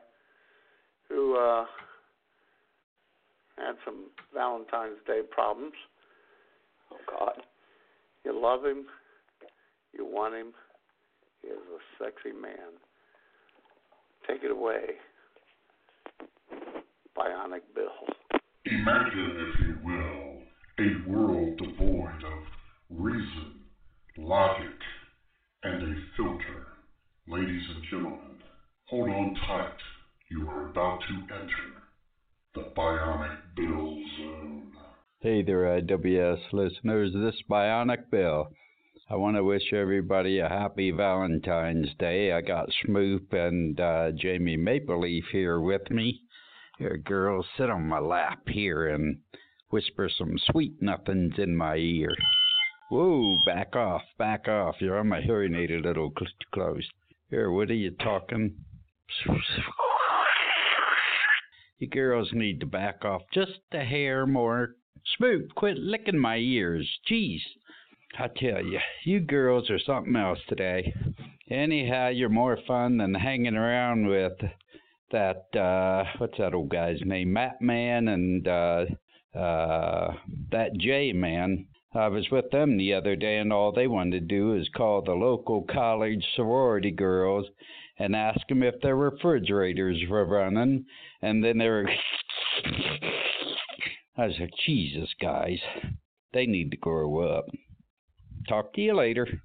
who uh, had some Valentine's Day problems. Oh God. You love him, you want him. He is a sexy man. Take it away, Bionic Bill. Imagine, if you will, a world devoid of reason, logic, and a filter. Ladies and gentlemen, hold on tight. You are about to enter the Bionic Bill Zone. Hey there, IWS listeners. This is Bionic Bill. I want to wish everybody a happy Valentine's Day. I got Schmoop and uh, Jaime Mapleleaf here with me. Here, girls, sit on my lap here and whisper some sweet nothings in my ear. Whoa, back off, back off. You're on my hearing aid a little cl- close. Here, what are you talking? You girls need to back off just a hair more. Schmoop, quit licking my ears. Jeez. I tell you, you girls are something else today. Anyhow, you're more fun than hanging around with that, uh, what's that old guy's name? Matt Man and, uh, uh, that J Man. I was with them the other day, and all they wanted to do is call the local college sorority girls and ask them if their refrigerators were running, and then they were. [laughs] I like, Jesus, guys, they need to grow up. Talk to you later. [laughs]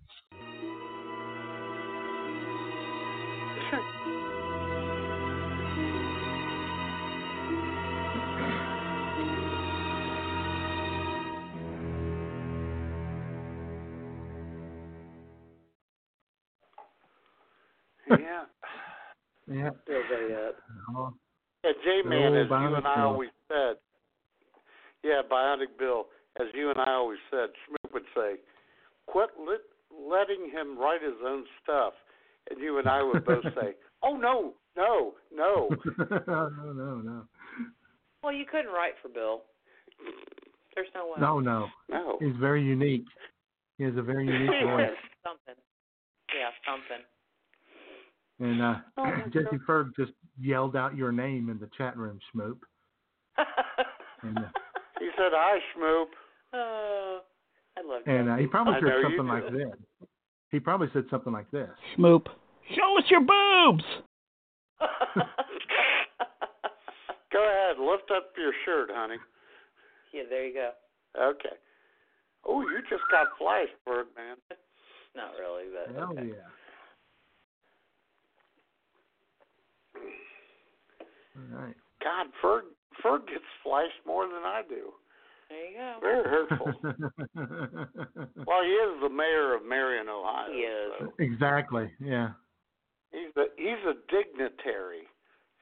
Yeah. Yeah. Still very up. Oh, Yeah, J Man, The oh, as you and I Bill. always said. Yeah, Bionic Bill, as you and I always said, Schmoop would say, "Quit lit, letting him write his own stuff," and you and I would both [laughs] say, "Oh no, no, no." [laughs] no, no, no. Well, you couldn't write for Bill. There's no way. No, no. No. He's very unique. He has a very [laughs] unique voice. something. Yeah, something. And uh, Oh, my Jesse Ferg just yelled out your name in the chat room, Schmoop. And, uh, He said, "Hi, Schmoop." Oh, I love and uh, he probably I said something like do. this. He probably said something like this. Smoop. Show us your boobs. [laughs] Go ahead, lift up your shirt, honey. Yeah, there you go. Okay. Oh, you just got flashed, Berg, man. Not really, but Hell okay. yeah. All right. God, Ferg, Ferg gets flashed more than I do. There you go. Very hurtful. [laughs] well, he is the mayor of Marion, Ohio. He is. so exactly. Yeah. he's a he's a dignitary,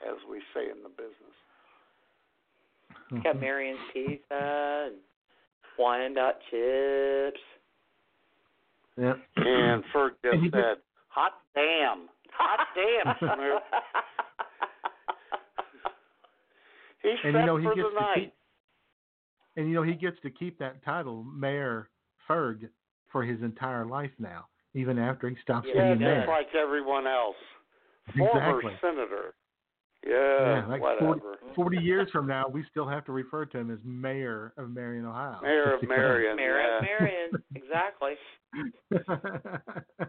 as we say in the business. Got Marion's Pizza and Wyandotte chips. Yep. And Ferg And he just did- said, "Hot damn, hot damn, [laughs] Schmoop." He's And set you know he for gets the to night. keep and you know he gets to keep that title, Mayor Ferg, for his entire life now, even after he stops yeah, being just mayor. like everyone else. Former Exactly. senator. Yeah, yeah, like whatever. 40, 40 years from now, we still have to refer to him as Mayor of Marion, Ohio. Mayor of [laughs] Just because. Marion. Mayor yeah. of Marion, exactly.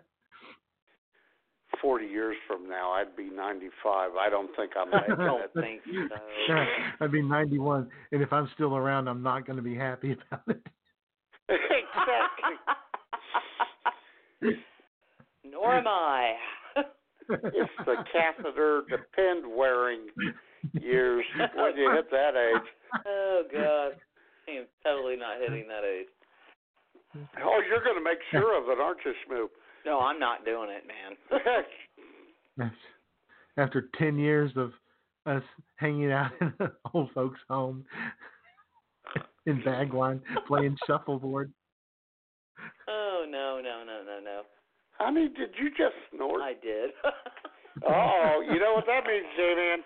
[laughs] Forty years from now, I'd be ninety-five. I don't think I'm I making don't it. think so. I'd be 91, and if I'm still around, I'm not going to be happy about it. exactly. [laughs] Nor am I. It's the catheter depend wearing years when you hit that age. oh God, I am totally not hitting that age. Oh, you're going to make sure of it, aren't you, Schmoop? No, I'm not doing it, man. [laughs] After ten years of us hanging out in an [laughs] old folks' home [laughs] in Bagline playing shuffleboard. oh no, no, no, no, no. Honey, did you just snort? I did. oh, you know what that means, J-Man?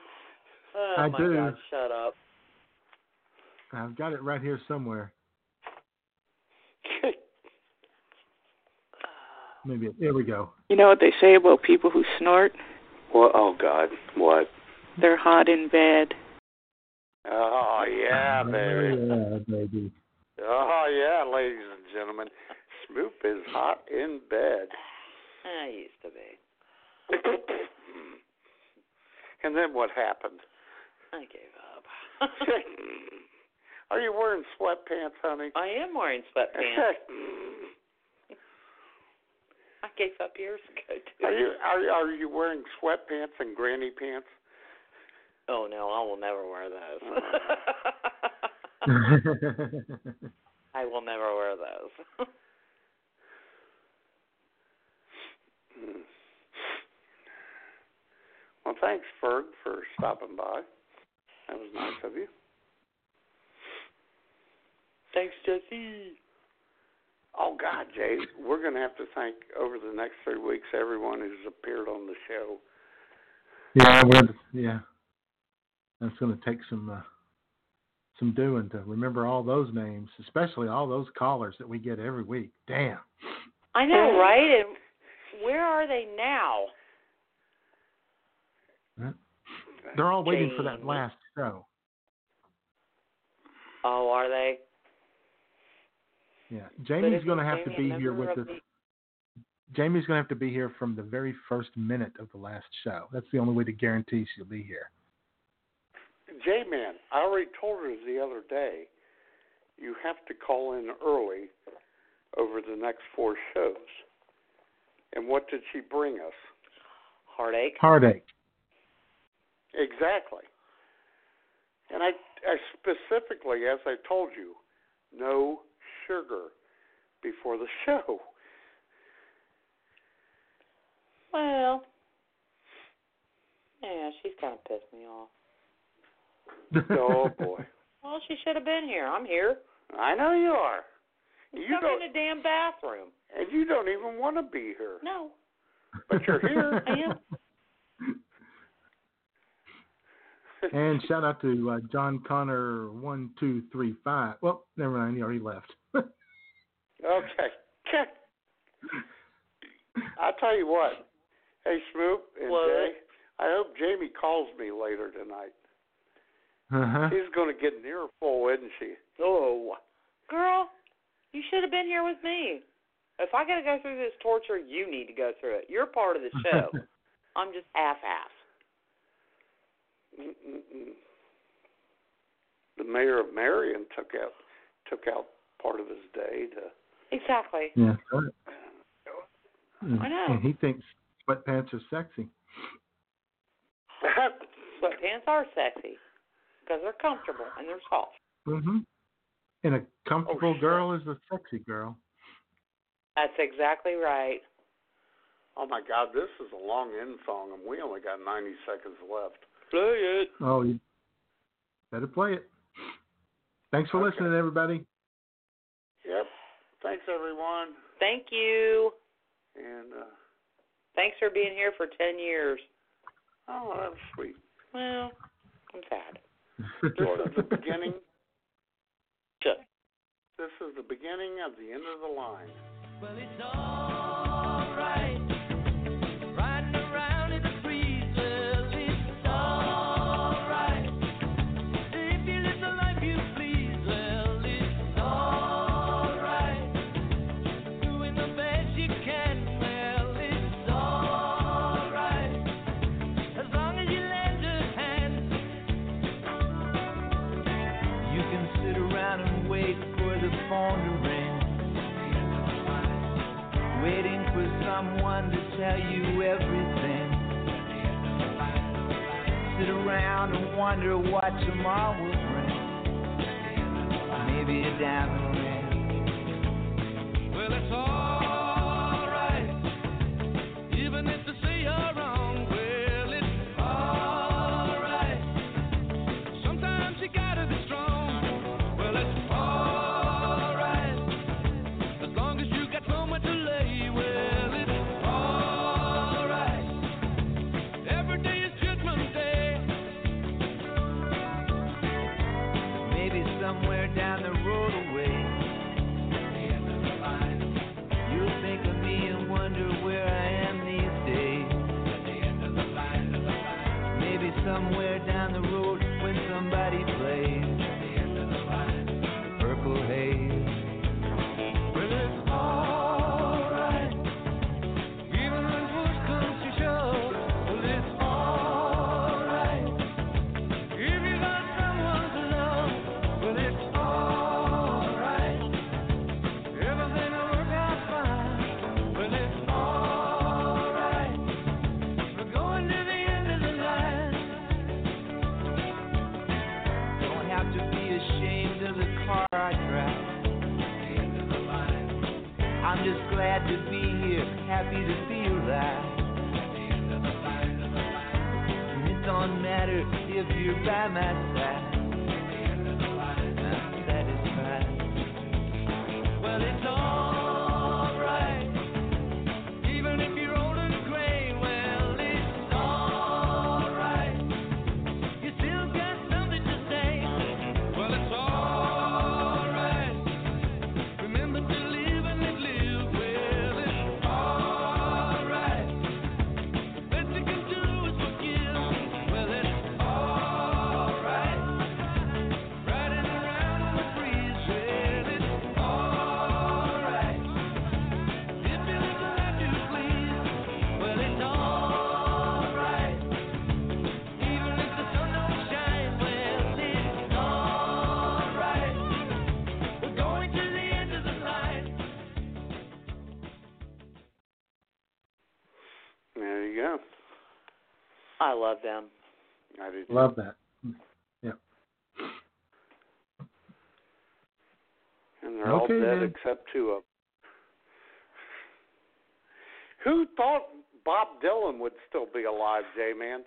Oh I my do. God, shut up. I've got it right here somewhere. Maybe there we go. You know what they say about people who snort? What? Oh God, what? They're hot in bed. Oh yeah, oh, baby. Yeah, baby. Oh yeah, ladies and gentlemen, Schmoop is hot in bed. I used to be. [coughs] and then what happened? I gave up. [laughs] Are you wearing sweatpants, honey? I am wearing sweatpants. [laughs] I gave up years ago too. Are you are are you wearing sweatpants and granny pants? Oh no, I will never wear those. [laughs] I will never wear those. Hmm. Well, thanks, Ferg, for stopping by. That was nice of you. Thanks, Jesse. Oh God, Jay, we're going to have to thank over the next three weeks everyone who's appeared on the show. Yeah, we're, yeah. That's going to take some uh, some doing to remember all those names, especially all those callers that we get every week. Damn. I know, right? And [laughs] where are they now? They're all waiting for that last show. Oh, are they? Yeah, Jaime's going to have to be here with us. the- Jaime's going to have to be here from the very first minute of the last show. That's the only way to guarantee she'll be here. J Man, I already told her the other day, you have to call in early over the next four shows. And what did she bring us? Heartache. Heartache. Exactly. And I, I specifically, as I told you, no sugar before the show. Well, yeah, she's kind of pissed me off. Oh boy. [laughs] Well, she should have been here. I'm here. I know you are. You Stuck don't, in the damn bathroom. and you don't even want to be here. No, But you're here. [laughs] I am. And shout out to uh, John Connor one two three five. Well, never mind, he already left. Okay. [laughs] Okay. I'll tell you what. Hey, Schmoop and What? Jay, I hope Jaime calls me later tonight. uh-huh. She's going to get an earful, isn't she? Oh, girl, you should have been here with me. If I got to go through this torture, you need to go through it. You're part of the show. [laughs] I'm just half-half. Mm-mm-mm. The mayor of Marion took out took out part of his day to. Exactly. Yeah. right. And, I know. and he thinks sweatpants are sexy. [laughs] Sweatpants are sexy because they're comfortable and they're soft. hmm And a comfortable shit. girl is a sexy girl. That's exactly right. Oh my God, this is a long end song, and we only got 90 seconds left. Play it. Oh, you better play it. Thanks for Okay. listening, everybody. Yep. Thanks everyone, Thank you. and uh, Thanks for being here for 10 years. oh, that was sweet. Well, I'm sad. This is the [laughs] beginning. Shut. This is the beginning of the end of the line. Well, it's alright. Riding the phone to ring. Waiting for someone to tell you everything. Sit around and wonder what tomorrow will bring. Maybe a diamond ring. somewhere if you're by my love them. I did. Love that. Yeah. And they're all Okay, dead then. except two of them. Who thought Bob Dylan would still be alive, J Man?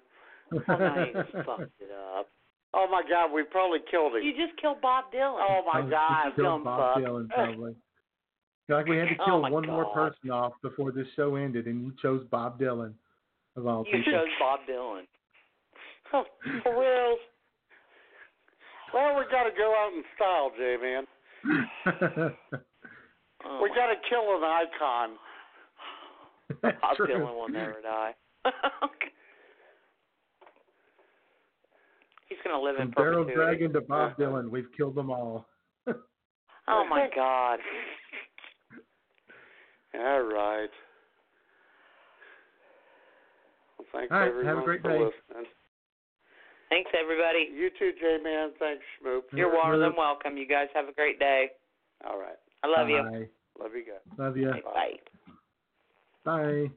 Well, now fucked it up. Oh my God, we probably killed him. You just killed Bob Dylan. Oh my Oh, God, just killed dumb Bob fuck. Dylan, [laughs] probably. Like we had to Oh, kill my one more person off before this show ended, and you chose Bob Dylan of all You people. chose Bob Dylan. [laughs] Oh, for real. Well, we got to go out in style, J Man. Oh, [laughs] we my- got to kill an icon. Bob True. Dylan will never die. [laughs] He's gonna live in From Daryl perpetuity. Dragon to Bob Dylan, we've killed them all. Oh my God. All right. Well, thanks All right, everyone have a great for day. listening. Thanks everybody. You too, J Man. Thanks, Schmoop. You're more than welcome. You guys have a great day. All right. I love you. Bye. Love you guys. Love you. Bye. Bye.